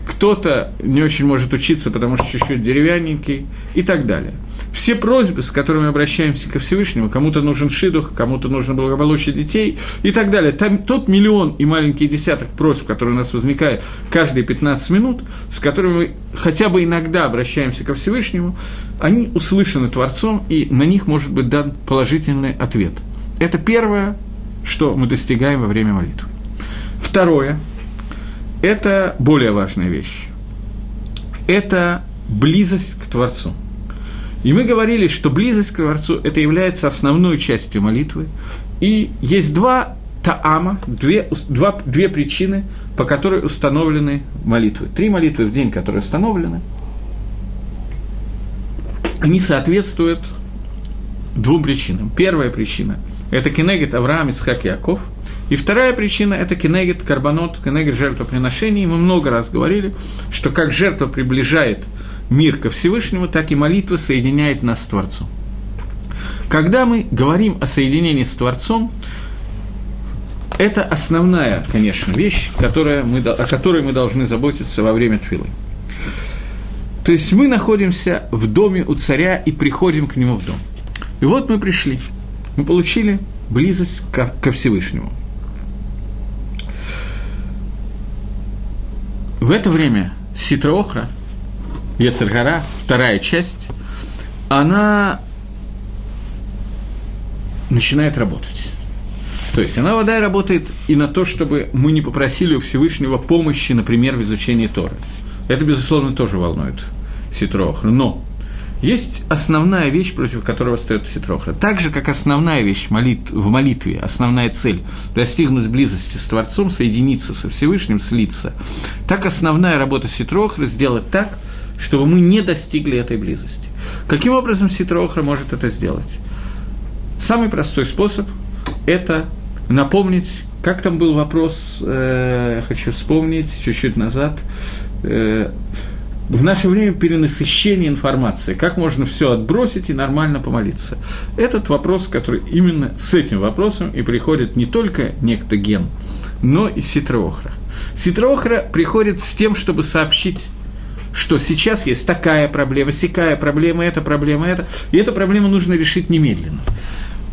кто-то не очень может учиться, потому что чуть-чуть деревянненький и так далее. Все просьбы, с которыми обращаемся ко Всевышнему, кому-то нужен шидух, кому-то нужно благополучие детей и так далее. Там тот миллион и маленький десяток просьб, которые у нас возникают каждые 15 минут, с которыми мы хотя бы иногда обращаемся ко Всевышнему, они услышаны Творцом, и на них может быть дан положительный ответ. Это первое, что мы достигаем во время молитвы. Второе – это более важная вещь. Это близость к Творцу. И мы говорили, что близость к Творцу – это является основной частью молитвы. И есть два таама, две, два, две причины, по которой установлены молитвы. Три молитвы в день, которые установлены, они соответствуют двум причинам. Первая причина – это Кенегет Авраам, Ицхак Яков – и вторая причина – это кенегет карбонот, кенегет жертвоприношений. Мы много раз говорили, что как жертва приближает мир ко Всевышнему, так и молитва соединяет нас с Творцом. Когда мы говорим о соединении с Творцом, это основная, конечно, вещь, которая мы, о которой мы должны заботиться во время твилы. То есть мы находимся в доме у царя и приходим к нему в дом. И вот мы пришли, мы получили близость ко, ко Всевышнему. В это время Ситроохра, Ецергара, вторая часть, она начинает работать. То есть она вода работает и на то, чтобы мы не попросили у Всевышнего помощи, например, в изучении Торы. Это, безусловно, тоже волнует Ситрохра. Но есть основная вещь, против которой восстает Ситрохра. Так же, как основная вещь молит, в молитве, основная цель – достигнуть близости с Творцом, соединиться со Всевышним, слиться, так основная работа Ситрохра – сделать так, чтобы мы не достигли этой близости. Каким образом Ситрохра может это сделать? Самый простой способ – это напомнить, как там был вопрос, э, хочу вспомнить, чуть-чуть назад, э, в наше время перенасыщение информации, как можно все отбросить и нормально помолиться. Этот вопрос, который именно с этим вопросом и приходит не только некто ген, но и ситроохра. Ситроохра приходит с тем, чтобы сообщить что сейчас есть такая проблема, сякая проблема, эта проблема, эта, и эту проблему нужно решить немедленно.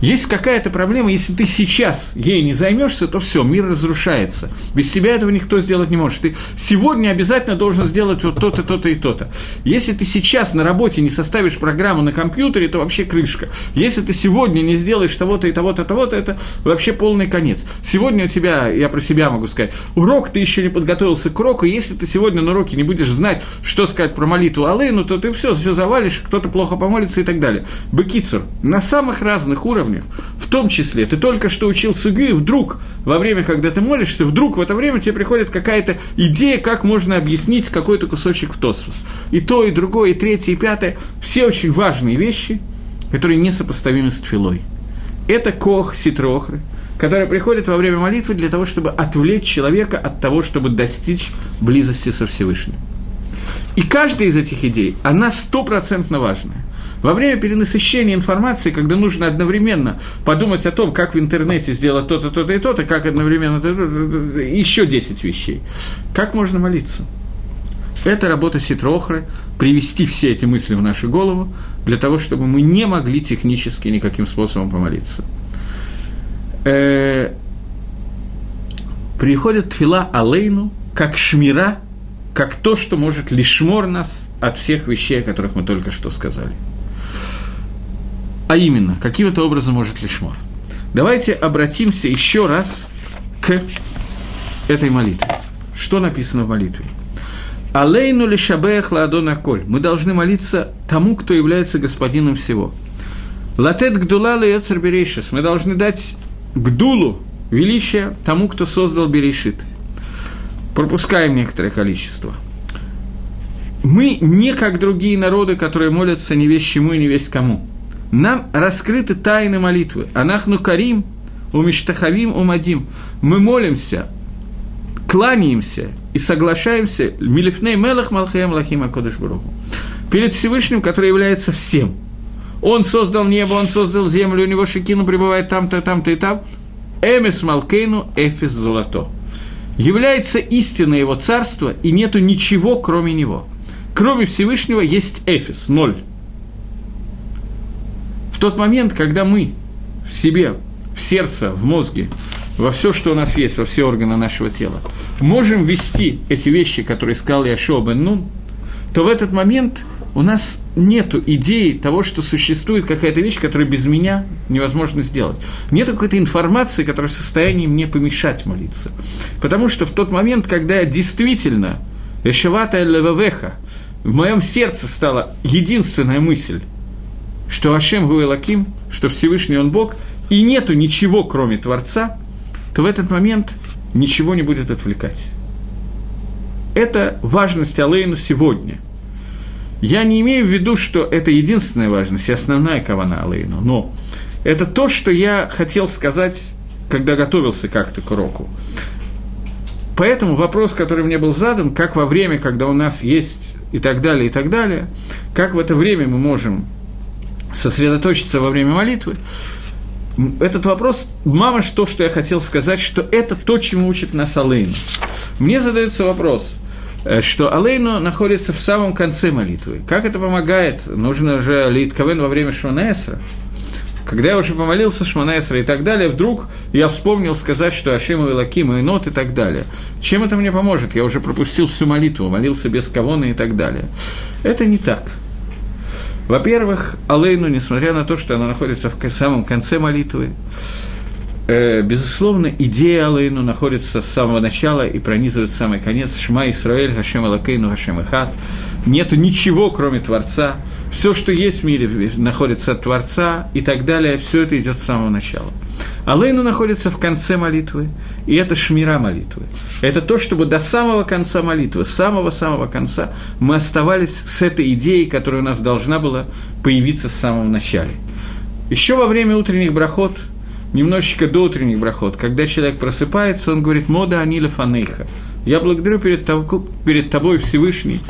Есть какая-то проблема, если ты сейчас ей не займешься, то все, мир разрушается. Без тебя этого никто сделать не может. Ты сегодня обязательно должен сделать вот то-то, то-то и то-то. Если ты сейчас на работе не составишь программу на компьютере, то вообще крышка. Если ты сегодня не сделаешь того-то и того-то, того-то, это вообще полный конец. Сегодня у тебя, я про себя могу сказать, урок, ты еще не подготовился к уроку, если ты сегодня на уроке не будешь знать, что сказать про молитву Алейну, то ты все, все завалишь, кто-то плохо помолится и так далее. Бекицер, на самых разных уровнях уровнях. В том числе, ты только что учил сугю, и вдруг, во время, когда ты молишься, вдруг в это время тебе приходит какая-то идея, как можно объяснить какой-то кусочек в Тосфос. И то, и другое, и третье, и пятое. Все очень важные вещи, которые несопоставимы с тфилой. Это кох ситрохры, который приходит во время молитвы для того, чтобы отвлечь человека от того, чтобы достичь близости со Всевышним. И каждая из этих идей, она стопроцентно важная. Во время перенасыщения информации, когда нужно одновременно подумать о том, как в интернете сделать то-то, то-то и то-то, как одновременно еще 10 вещей, как можно молиться? Это работа Ситрохры, привести все эти мысли в нашу голову, для того, чтобы мы не могли технически никаким способом помолиться. Э, приходит Тфила Алейну как шмира, как то, что может лишмор нас от всех вещей, о которых мы только что сказали. А именно, каким-то образом может лишмор. Давайте обратимся еще раз к этой молитве. Что написано в молитве? Алейну лишабех ладона коль. Мы должны молиться тому, кто является господином всего. Латет гдула леецер берейшис. Мы должны дать гдулу, величие, тому, кто создал берешит. Пропускаем некоторое количество. Мы не как другие народы, которые молятся не весь чему и не весь кому – нам раскрыты тайны молитвы. Анахну карим, умиштахавим, умадим. Мы молимся, кланяемся и соглашаемся милифней мелах малхаем лахим акодыш Перед Всевышним, который является всем. Он создал небо, он создал землю, у него шикину пребывает там-то, там-то и там. Эмис Малкейну Эфис Золото. Является истина его царства, и нету ничего, кроме него. Кроме Всевышнего есть Эфис, ноль тот момент, когда мы в себе, в сердце, в мозге, во все, что у нас есть, во все органы нашего тела, можем вести эти вещи, которые сказал Яшуа бен Нун, то в этот момент у нас нет идеи того, что существует какая-то вещь, которую без меня невозможно сделать. Нет какой-то информации, которая в состоянии мне помешать молиться. Потому что в тот момент, когда я действительно Эшевата Левевеха, в моем сердце стала единственная мысль – что Ашем Гуэлаким, что Всевышний Он Бог, и нету ничего, кроме Творца, то в этот момент ничего не будет отвлекать. Это важность Алейну сегодня. Я не имею в виду, что это единственная важность и основная кавана Алейну, но это то, что я хотел сказать, когда готовился как-то к уроку. Поэтому вопрос, который мне был задан, как во время, когда у нас есть и так далее, и так далее, как в это время мы можем сосредоточиться во время молитвы, этот вопрос, мама, то, что я хотел сказать, что это то, чему учит нас Алейну. Мне задается вопрос, э, что Алейну находится в самом конце молитвы. Как это помогает? Нужно же Литковен во время Шманаэсра. Когда я уже помолился Шманаэсра и так далее, вдруг я вспомнил сказать, что Ашим и Лаким и Нот и так далее. Чем это мне поможет? Я уже пропустил всю молитву, молился без кавона и так далее. Это не так. Во-первых, Алейну, несмотря на то, что она находится в самом конце молитвы, э, безусловно, идея Алейну находится с самого начала и пронизывает самый конец. Шма Исраэль, Хашем Алакейну, Хашем Ихат. Нету ничего, кроме Творца. Все, что есть в мире, находится от Творца и так далее. Все это идет с самого начала. Алейну находится в конце молитвы, и это шмира молитвы. Это то, чтобы до самого конца молитвы, самого-самого конца, мы оставались с этой идеей, которая у нас должна была появиться с самого начала. Еще во время утренних брахот – немножечко до утренних брахот, когда человек просыпается, он говорит «Мода Анила Фанейха». Я благодарю перед, тобой, перед тобой Всевышний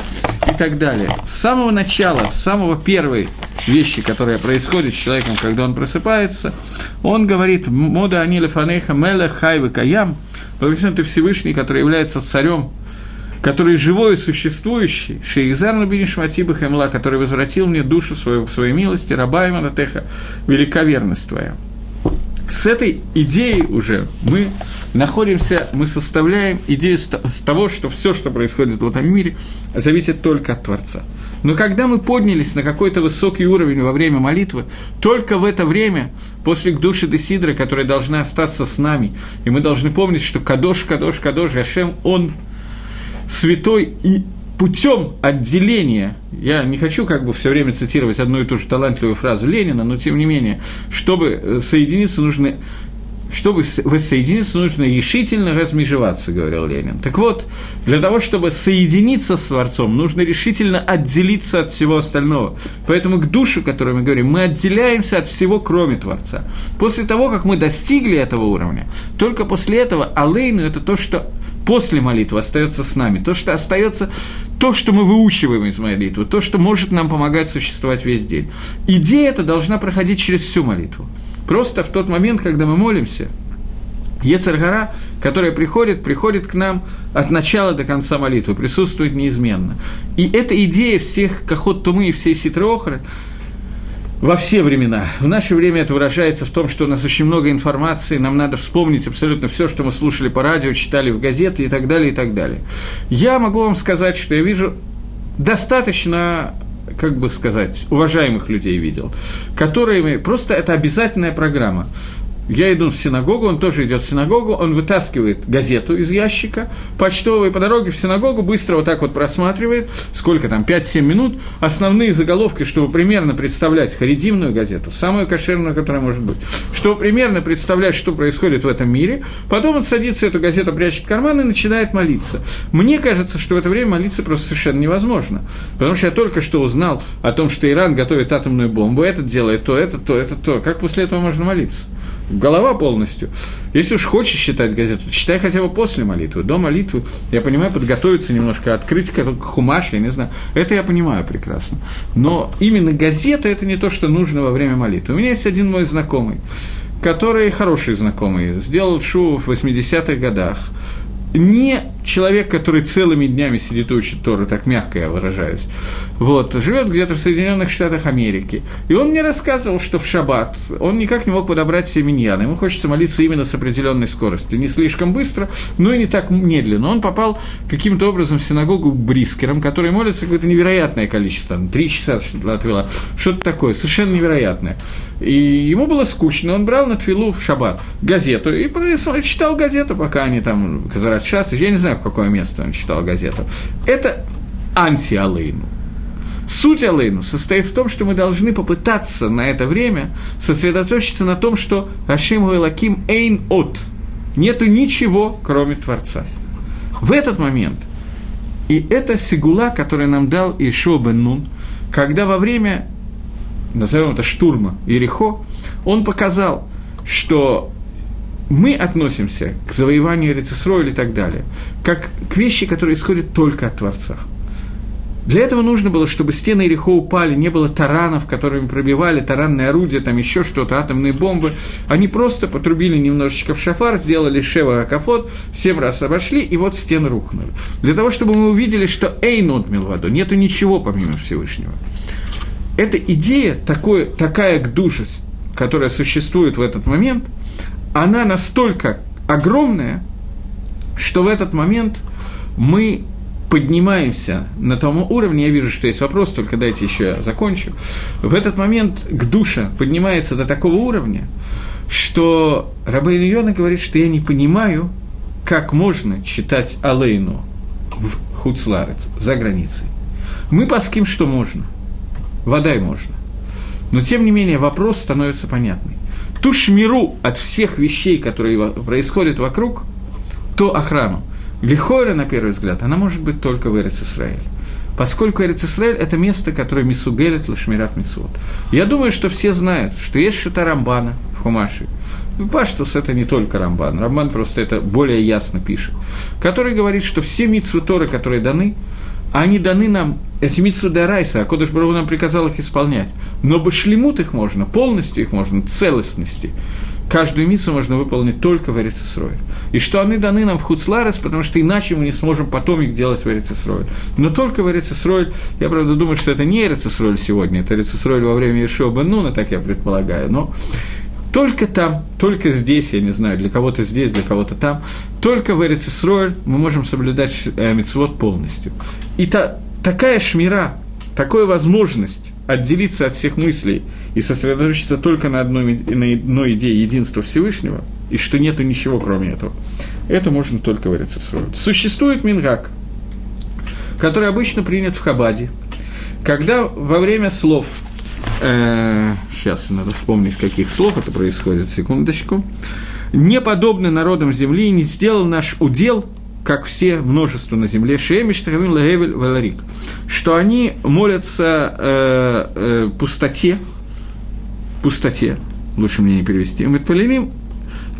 и так далее. С самого начала, с самого первой вещи, которая происходит с человеком, когда он просыпается, он говорит «Мода Анила Фанейха Меле Хайвы Каям», благословен ты Всевышний, который является царем который живой и существующий, Шейзар Набинишматиба Хемла, который возвратил мне душу свою в своей милости, раба Иманатеха, велика верность твоя с этой идеей уже мы находимся, мы составляем идею того, что все, что происходит в этом мире, зависит только от Творца. Но когда мы поднялись на какой-то высокий уровень во время молитвы, только в это время, после души Десидра, которая должна остаться с нами, и мы должны помнить, что Кадош, Кадош, Кадош, Гашем, Он святой и путем отделения, я не хочу как бы все время цитировать одну и ту же талантливую фразу Ленина, но тем не менее, чтобы э, соединиться, нужно чтобы воссоединиться, нужно решительно размежеваться, говорил Ленин. Так вот, для того, чтобы соединиться с Творцом, нужно решительно отделиться от всего остального. Поэтому к душу, которую мы говорим, мы отделяемся от всего, кроме Творца. После того, как мы достигли этого уровня, только после этого Алейну – это то, что после молитвы остается с нами, то, что остается, то, что мы выучиваем из молитвы, то, что может нам помогать существовать весь день. Идея эта должна проходить через всю молитву. Просто в тот момент, когда мы молимся, Ецаргара, которая приходит, приходит к нам от начала до конца молитвы, присутствует неизменно. И эта идея всех Кахот Тумы и всей Ситрохры во все времена. В наше время это выражается в том, что у нас очень много информации, нам надо вспомнить абсолютно все, что мы слушали по радио, читали в газеты и так далее, и так далее. Я могу вам сказать, что я вижу достаточно как бы сказать, уважаемых людей видел, которые просто это обязательная программа я иду в синагогу, он тоже идет в синагогу, он вытаскивает газету из ящика, почтовые по дороге в синагогу, быстро вот так вот просматривает, сколько там, 5-7 минут, основные заголовки, чтобы примерно представлять харидимную газету, самую кошерную, которая может быть, чтобы примерно представлять, что происходит в этом мире, потом он садится, эту газету прячет в карман и начинает молиться. Мне кажется, что в это время молиться просто совершенно невозможно, потому что я только что узнал о том, что Иран готовит атомную бомбу, этот делает то, это, то, это, то. Как после этого можно молиться? Голова полностью. Если уж хочешь читать газету, читай хотя бы после молитвы. До молитвы, я понимаю, подготовиться немножко, открыть хумаш, я не знаю. Это я понимаю прекрасно. Но именно газета – это не то, что нужно во время молитвы. У меня есть один мой знакомый, который хороший знакомый, сделал шу в 80-х годах не человек, который целыми днями сидит и учит Тору, так мягко я выражаюсь, вот, живет где-то в Соединенных Штатах Америки. И он мне рассказывал, что в шаббат он никак не мог подобрать себе миньяна. Ему хочется молиться именно с определенной скоростью. Не слишком быстро, но и не так медленно. Он попал каким-то образом в синагогу Брискером, который молится какое-то невероятное количество, там, три часа отвела, что-то такое, совершенно невероятное. И ему было скучно, он брал на твилу в шаббат газету и читал газету, пока они там возвращаться. Я не знаю, в какое место он читал газету. Это анти-алейну. Суть Алейну состоит в том, что мы должны попытаться на это время сосредоточиться на том, что Ашим Лаким Эйн От. Нету ничего, кроме Творца. В этот момент, и это сигула, который нам дал Ишо бен Нун, когда во время, назовем это штурма Ирихо, он показал, что мы относимся к завоеванию Рецесроя и так далее, как к вещи, которые исходят только от Творца. Для этого нужно было, чтобы стены Ирихо упали, не было таранов, которыми пробивали, таранные орудия, там еще что-то, атомные бомбы. Они просто потрубили немножечко в шафар, сделали шева акафот, семь раз обошли, и вот стены рухнули. Для того, чтобы мы увидели, что Эйнот Милваду, нету ничего помимо Всевышнего. Эта идея, такой, такая к которая существует в этот момент, она настолько огромная, что в этот момент мы поднимаемся на том уровне, я вижу, что есть вопрос, только дайте еще я закончу, в этот момент к душе поднимается до такого уровня, что Рабейн Йона говорит, что я не понимаю, как можно читать Алейну в Хуцларец, за границей. Мы паским, что можно. Вода и можно. Но, тем не менее, вопрос становится понятный. Ту шмиру от всех вещей, которые происходят вокруг, то охрану, Лихойра, на первый взгляд, она может быть только в Эрец Исраэль. Поскольку Эрец Исраэль – это место, которое Мисугелет Лашмират Мисуот. Я думаю, что все знают, что есть что-то Рамбана в Хумаши. Паштус – это не только Рамбан. Рамбан просто это более ясно пишет. Который говорит, что все митсвы Торы, которые даны, они даны нам, эти митсвы Дарайса, а Кодыш Бару нам приказал их исполнять. Но башлемут их можно, полностью их можно, целостности. Каждую миссу можно выполнить только в Эрицесрое. И что они даны нам в Хуцларес, потому что иначе мы не сможем потом их делать в Эрицесрое. Но только в Эрицесрое, я, правда, думаю, что это не Эрицесрое сегодня, это Эрицесрое во время Ешуа Бенуна, так я предполагаю, но только там, только здесь, я не знаю, для кого-то здесь, для кого-то там, только в Эрицесроль мы можем соблюдать э, мицвод полностью. И та, такая шмира, такая возможность отделиться от всех мыслей и сосредоточиться только на одной, на одной идее единства Всевышнего, и что нету ничего кроме этого, это можно только в Эрицесроль. Существует мингак, который обычно принят в Хабаде, когда во время слов э, сейчас надо вспомнить, каких слов это происходит, секундочку, не подобны народам земли, не сделал наш удел, как все множество на земле, Шемиш, Тахамин, Лагевель, Валарик, что они молятся э, э, пустоте, пустоте, лучше мне не перевести, Митпалилим,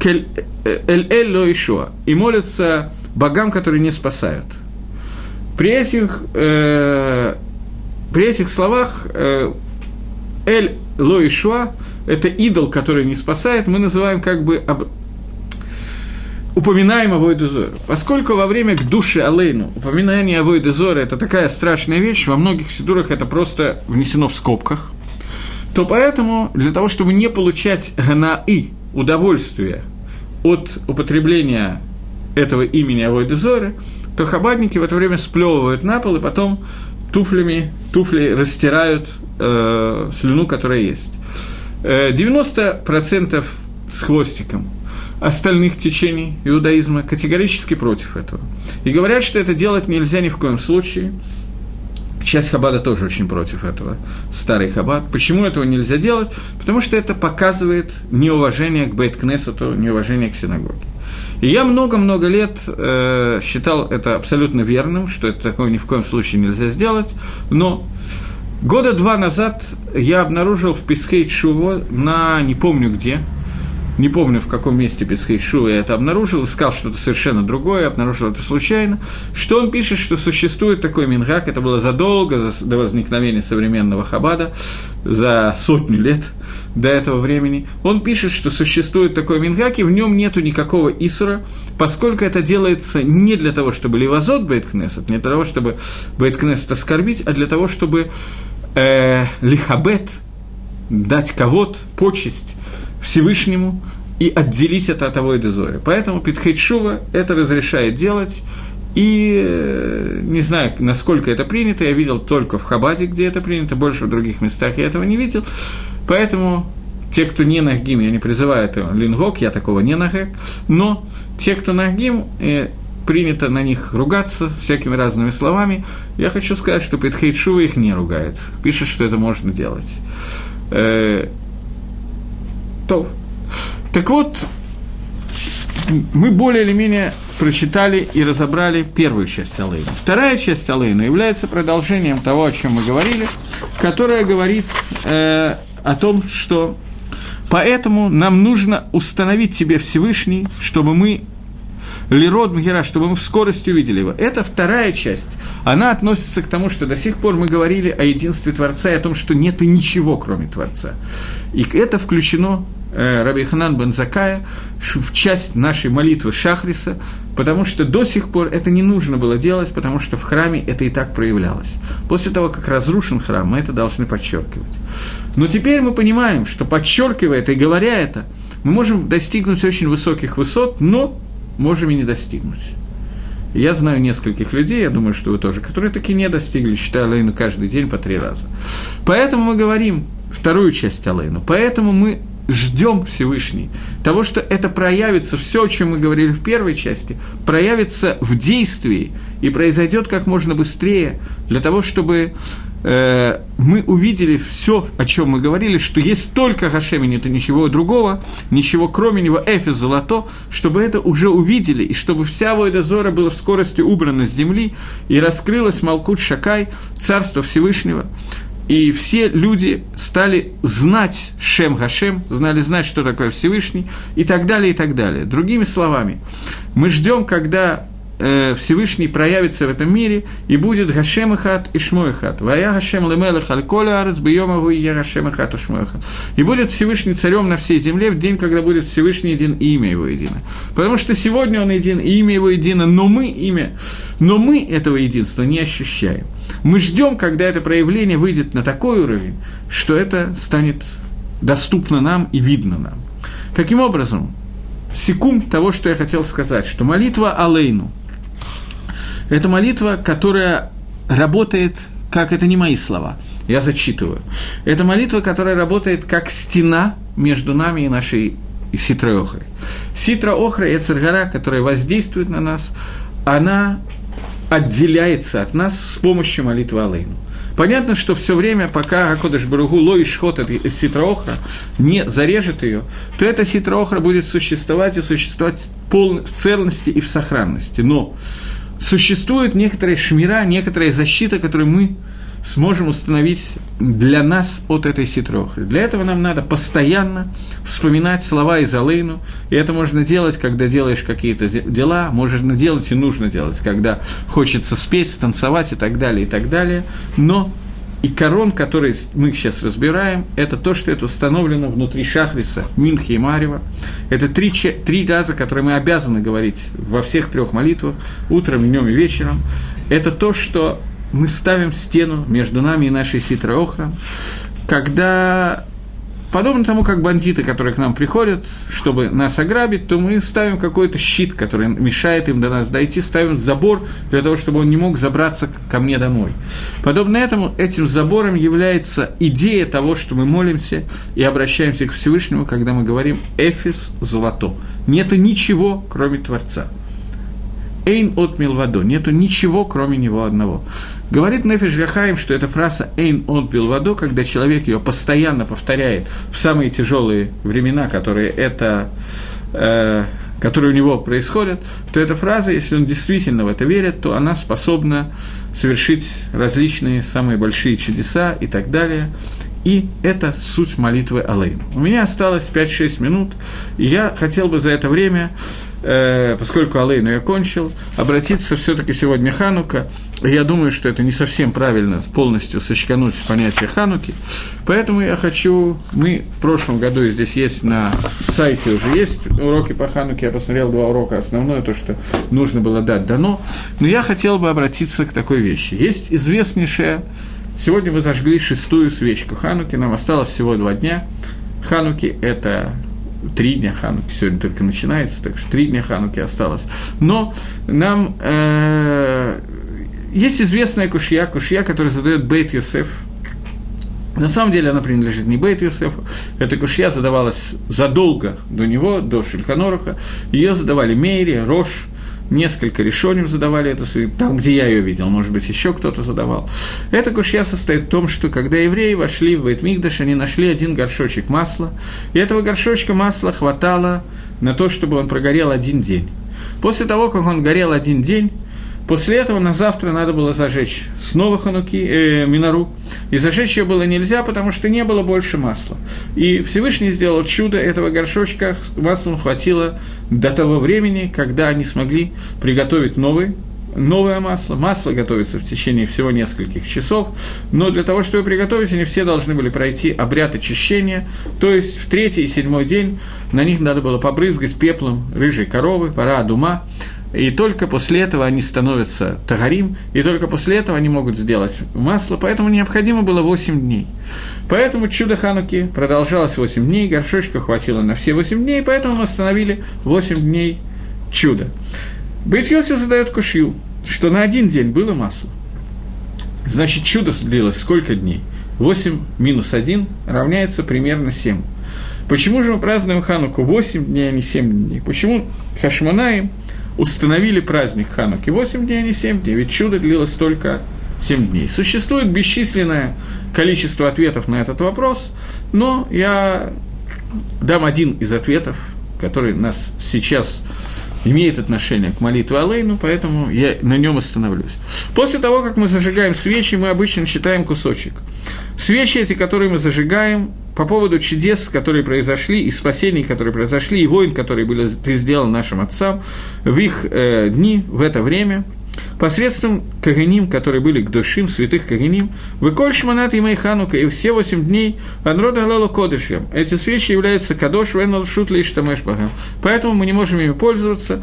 Эль-Эль Лоишуа, и молятся богам, которые не спасают. При этих, э, при этих словах э, Эль Лоишуа – это идол, который не спасает, мы называем как бы об... упоминаем Авойду Зору. Поскольку во время к душе Алейну упоминание Авойду Зоры – это такая страшная вещь, во многих сидурах это просто внесено в скобках, то поэтому для того, чтобы не получать ганаи, удовольствие от употребления этого имени Авойды Зоры, то хабадники в это время сплевывают на пол и потом туфлями, туфли растирают э, слюну, которая есть. 90% э, с хвостиком остальных течений иудаизма категорически против этого. И говорят, что это делать нельзя ни в коем случае. Часть Хабада тоже очень против этого, старый Хабад. Почему этого нельзя делать? Потому что это показывает неуважение к Бейт-Кнессету, неуважение к синагоге. И я много-много лет э, считал это абсолютно верным, что это такое ни в коем случае нельзя сделать, но года два назад я обнаружил в Песхей Шуво на не помню где, не помню, в каком месте Песхейшу я это обнаружил, искал что-то совершенно другое, обнаружил это случайно, что он пишет, что существует такой мингак, это было задолго до возникновения современного Хабада, за сотню лет до этого времени. Он пишет, что существует такой мингак, и в нем нету никакого Исура, поскольку это делается не для того, чтобы левозот Бейткнесет, не для того, чтобы Бейткнесет оскорбить, а для того, чтобы э, лихабет, дать кого-то, почесть Всевышнему и отделить это от Авойда Зори. Поэтому Питхейшува это разрешает делать, и э, не знаю, насколько это принято, я видел только в Хабаде, где это принято, больше в других местах я этого не видел. Поэтому те, кто не нагим, я не призываю это лингок, я такого не нагек, но те, кто нагим, э, принято на них ругаться всякими разными словами. Я хочу сказать, что Петхейшува их не ругает. Пишет, что это можно делать. То. Так вот, мы более или менее прочитали и разобрали первую часть Алейна. Вторая часть Алейна является продолжением того, о чем мы говорили, которая говорит э, о том, что поэтому нам нужно установить себе Всевышний, чтобы мы Лирод Мгера, чтобы мы в скорости увидели его. Это вторая часть. Она относится к тому, что до сих пор мы говорили о единстве Творца и о том, что нет ничего, кроме Творца. И это включено Раби Ханан бен Закая в часть нашей молитвы Шахриса, потому что до сих пор это не нужно было делать, потому что в храме это и так проявлялось. После того, как разрушен храм, мы это должны подчеркивать. Но теперь мы понимаем, что подчеркивая это и говоря это, мы можем достигнуть очень высоких высот, но можем и не достигнуть. Я знаю нескольких людей, я думаю, что вы тоже, которые таки не достигли, читая Алейну каждый день по три раза. Поэтому мы говорим вторую часть Алейну. Поэтому мы ждем Всевышний, того, что это проявится, все, о чем мы говорили в первой части, проявится в действии и произойдет как можно быстрее, для того, чтобы э, мы увидели все, о чем мы говорили, что есть только Гашем, и нет ничего другого, ничего кроме него, Эфис золото, чтобы это уже увидели, и чтобы вся Войда Зора была в скорости убрана с земли, и раскрылась Малкут Шакай, Царство Всевышнего, и все люди стали знать Шем Гашем, знали знать, что такое Всевышний, и так далее, и так далее. Другими словами, мы ждем, когда э, Всевышний проявится в этом мире, и будет Гашем Ихат и Шмой Ихат. Вая Гашем Лемелех Альколя Арец Бьемагу и Гашем Ихат и Шмой Ихат. И будет Всевышний царем на всей земле в день, когда будет Всевышний един и имя его едино. Потому что сегодня он един, и имя его едино, но мы имя, но мы этого единства не ощущаем. Мы ждем, когда это проявление выйдет на такой уровень, что это станет доступно нам и видно нам. Каким образом? Секунд того, что я хотел сказать, что молитва Алейну – это молитва, которая работает, как это не мои слова, я зачитываю. Это молитва, которая работает как стена между нами и нашей ситрой охрой. Ситра охра – Эцергара, которая воздействует на нас, она отделяется от нас с помощью молитвы Алейну. Понятно, что все время, пока Акодыш Баругу лой шхот от ситроохра не зарежет ее, то эта ситроохра будет существовать и существовать в целности и в сохранности. Но существует некоторая шмира, некоторая защита, которую мы сможем установить для нас от этой ситрохры. Для этого нам надо постоянно вспоминать слова из Алейну, и это можно делать, когда делаешь какие-то дела, можно делать и нужно делать, когда хочется спеть, станцевать и так далее, и так далее, но и корон, который мы сейчас разбираем, это то, что это установлено внутри Шахриса, Минхи и Марева. Это три, три раза, которые мы обязаны говорить во всех трех молитвах, утром, днем и вечером. Это то, что мы ставим стену между нами и нашей Ситроохром, когда Подобно тому, как бандиты, которые к нам приходят, чтобы нас ограбить, то мы ставим какой-то щит, который мешает им до нас дойти, ставим забор для того, чтобы он не мог забраться ко мне домой. Подобно этому, этим забором является идея того, что мы молимся и обращаемся к Всевышнему, когда мы говорим «Эфис золото». Нету ничего, кроме Творца. Эйн от Милвадо. Нету ничего, кроме него одного. Говорит Нефиш Гахаим, что эта фраза «эйн от Милвадо», когда человек ее постоянно повторяет в самые тяжелые времена, которые это э, которые у него происходят, то эта фраза, если он действительно в это верит, то она способна совершить различные самые большие чудеса и так далее. И это суть молитвы Алейн. У меня осталось 5-6 минут, и я хотел бы за это время э, поскольку Алейну я кончил, обратиться все-таки сегодня Ханука. Я думаю, что это не совсем правильно полностью сочкануть понятие Хануки. Поэтому я хочу... Мы в прошлом году, здесь есть на сайте уже есть уроки по Хануке. Я посмотрел два урока. Основное то, что нужно было дать, дано. Но я хотел бы обратиться к такой вещи. Есть известнейшая... Сегодня мы зажгли шестую свечку Хануки. Нам осталось всего два дня. Хануки – это три дня Хануки, сегодня только начинается, так что три дня Хануки осталось. Но нам э, есть известная кушья, кушья, которая задает Бейт Йосеф. На самом деле она принадлежит не Бейт Йосефу. Эта кушья задавалась задолго до него, до Шельканоруха. Ее задавали Мейри, Рош, несколько решением задавали это, там, где я ее видел, может быть, еще кто-то задавал. Эта кушья состоит в том, что когда евреи вошли в Бейтмигдаш, они нашли один горшочек масла, и этого горшочка масла хватало на то, чтобы он прогорел один день. После того, как он горел один день, После этого на завтра надо было зажечь снова хануки, э, минору. И зажечь ее было нельзя, потому что не было больше масла. И Всевышний сделал чудо, этого горшочка маслом хватило до того времени, когда они смогли приготовить новый новое масло. Масло готовится в течение всего нескольких часов, но для того, чтобы приготовить, они все должны были пройти обряд очищения, то есть в третий и седьмой день на них надо было побрызгать пеплом рыжей коровы, пора дума, и только после этого они становятся тагарим, и только после этого они могут сделать масло, поэтому необходимо было 8 дней. Поэтому чудо Хануки продолжалось 8 дней, горшочка хватило на все 8 дней, поэтому мы остановили 8 дней чуда. Бейт Йосиф задает кушью, что на один день было масло. Значит, чудо длилось сколько дней? 8 минус 1 равняется примерно 7. Почему же мы празднуем Хануку 8 дней, а не 7 дней? Почему Хашманаем установили праздник Хануки 8 дней, а не 7 дней? Ведь чудо длилось только 7 дней. Существует бесчисленное количество ответов на этот вопрос, но я дам один из ответов, который нас сейчас имеет отношение к молитве Алейну, поэтому я на нем остановлюсь. После того, как мы зажигаем свечи, мы обычно считаем кусочек. Свечи эти, которые мы зажигаем, по поводу чудес, которые произошли, и спасений, которые произошли, и войн, которые были сделаны нашим отцам в их э, дни, в это время – посредством Каганим, которые были к душим, святых Каганим, выколь шманат и Ханука, и все восемь дней Анрода Галалу Кодышем. Эти свечи являются Кадош Венал Шутли и Штамешбага. Поэтому мы не можем ими пользоваться,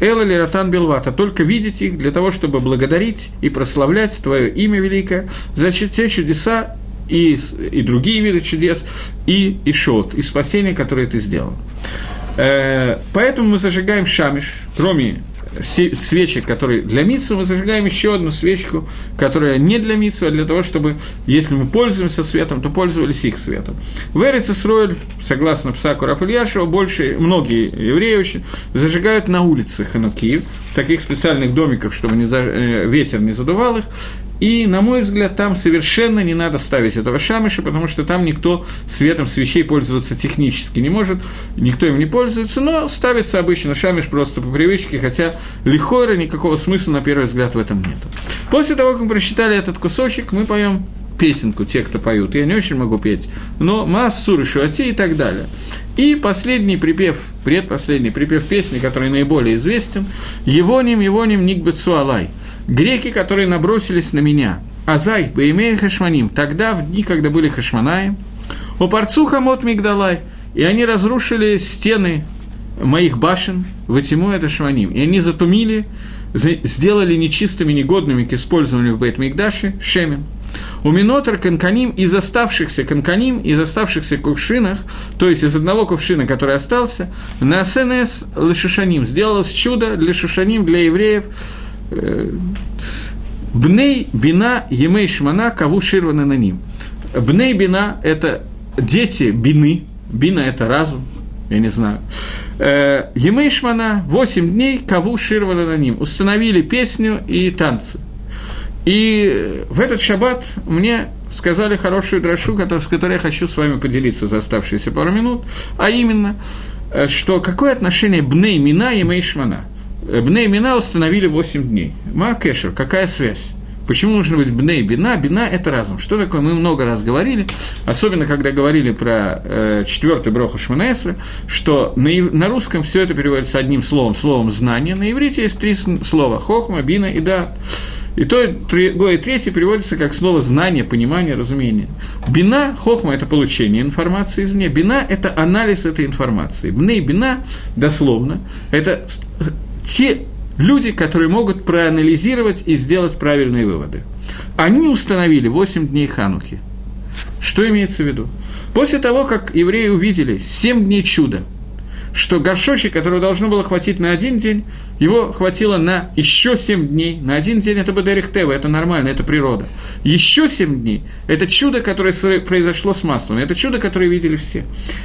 Эла или Ратан Белвата, только видеть их для того, чтобы благодарить и прославлять Твое имя великое за те чудеса и, и другие виды чудес, и Ишот, и спасение, которое ты сделал. Э, поэтому мы зажигаем шамиш, кроме свечек, которые для митсу, мы зажигаем еще одну свечку, которая не для митсу, а для того, чтобы, если мы пользуемся светом, то пользовались их светом. В Эрицесройль, согласно Псаку Рафальяшева, больше, многие евреи очень зажигают на улице Ханукиев, в таких специальных домиках, чтобы не за, э, ветер не задувал их, и, на мой взгляд, там совершенно не надо ставить этого шамиша, потому что там никто светом свечей пользоваться технически не может, никто им не пользуется, но ставится обычно шамиш просто по привычке, хотя лихора никакого смысла, на первый взгляд, в этом нет. После того, как мы прочитали этот кусочек, мы поем песенку, те, кто поют. Я не очень могу петь, но Массур, Шуати и так далее. И последний припев, предпоследний припев песни, который наиболее известен, «Евоним, Евоним, Никбецу Алай», греки, которые набросились на меня. Азай, Баимей Хашманим, тогда, в дни, когда были Хашманаем, у парцу Хамот Мигдалай, и они разрушили стены моих башен, Ватиму это Шманим, и они затумили, сделали нечистыми, негодными к использованию в Бейт-Мигдаше Шемен. У Минотер Канканим из оставшихся Канканим, из оставшихся кувшинах, то есть из одного кувшина, который остался, на СНС Лешушаним сделалось чудо для Шушаним, для евреев, Э, Бней бина емей шмана каву ширвана на ним. Бней бина – это дети бины, бина – это разум, я не знаю. Э, емей шмана – восемь дней каву ширвана на ним. Установили песню и танцы. И в этот шаббат мне сказали хорошую дрошу, с которой я хочу с вами поделиться за оставшиеся пару минут, а именно, э, что какое отношение бней мина и мейшмана – Бней Бина установили 8 дней. Ма Кешер, какая связь? Почему нужно быть бней бина? Бина – это разум. Что такое? Мы много раз говорили, особенно когда говорили про э, четвертый броху Шманаэсра, что на, на русском все это переводится одним словом, словом знание. На иврите есть три слова – хохма, бина и да. И то, и и третье переводится как слово знание, понимание, разумение. Бина, хохма – это получение информации извне. Бина – это анализ этой информации. Бней бина, дословно, это те люди, которые могут проанализировать и сделать правильные выводы. Они установили 8 дней Ханухи. Что имеется в виду? После того, как евреи увидели 7 дней чуда – что горшочек, который должно было хватить на один день, его хватило на еще семь дней. На один день это Бадерих Тева, это нормально, это природа. Еще семь дней – это чудо, которое произошло с маслом, это чудо, которое видели все.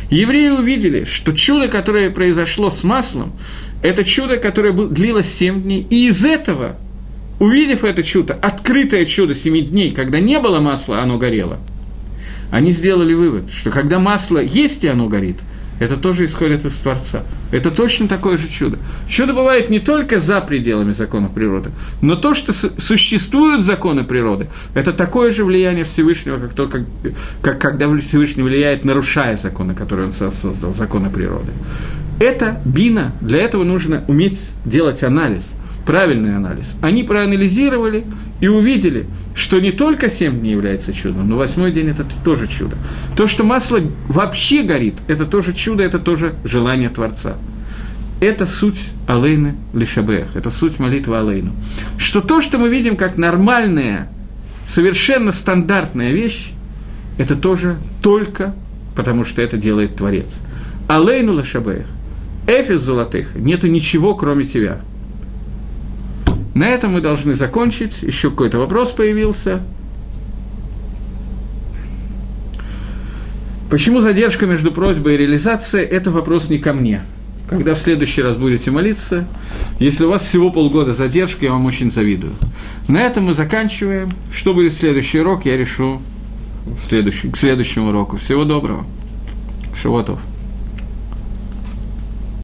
Евреи увидели, что чудо, которое произошло с маслом, это чудо, которое длилось семь дней, и из этого, увидев это чудо, открытое чудо семи дней, когда не было масла, оно горело, они сделали вывод, что когда масло есть и оно горит – это тоже исходит из Творца. Это точно такое же чудо. Чудо бывает не только за пределами законов природы, но то, что существуют законы природы, это такое же влияние Всевышнего, как, то, как, как когда Всевышний влияет, нарушая законы, которые он создал, законы природы. Это бина, для этого нужно уметь делать анализ – правильный анализ. Они проанализировали и увидели, что не только семь дней является чудом, но восьмой день – это тоже чудо. То, что масло вообще горит, это тоже чудо, это тоже желание Творца. Это суть Алейны Лишабех, это суть молитвы Алейну. Что то, что мы видим как нормальная, совершенно стандартная вещь, это тоже только потому, что это делает Творец. Алейну Лишабех, Эфис золотых, нету ничего, кроме тебя – На этом мы должны закончить. Еще какой-то вопрос появился. Почему задержка между просьбой и реализацией – это вопрос не ко мне. Когда в следующий раз будете молиться, если у вас всего полгода задержки, я вам очень завидую. На этом мы заканчиваем. Что будет следующий урок, я решу в следующий, к следующему уроку. Всего доброго. Шавотов.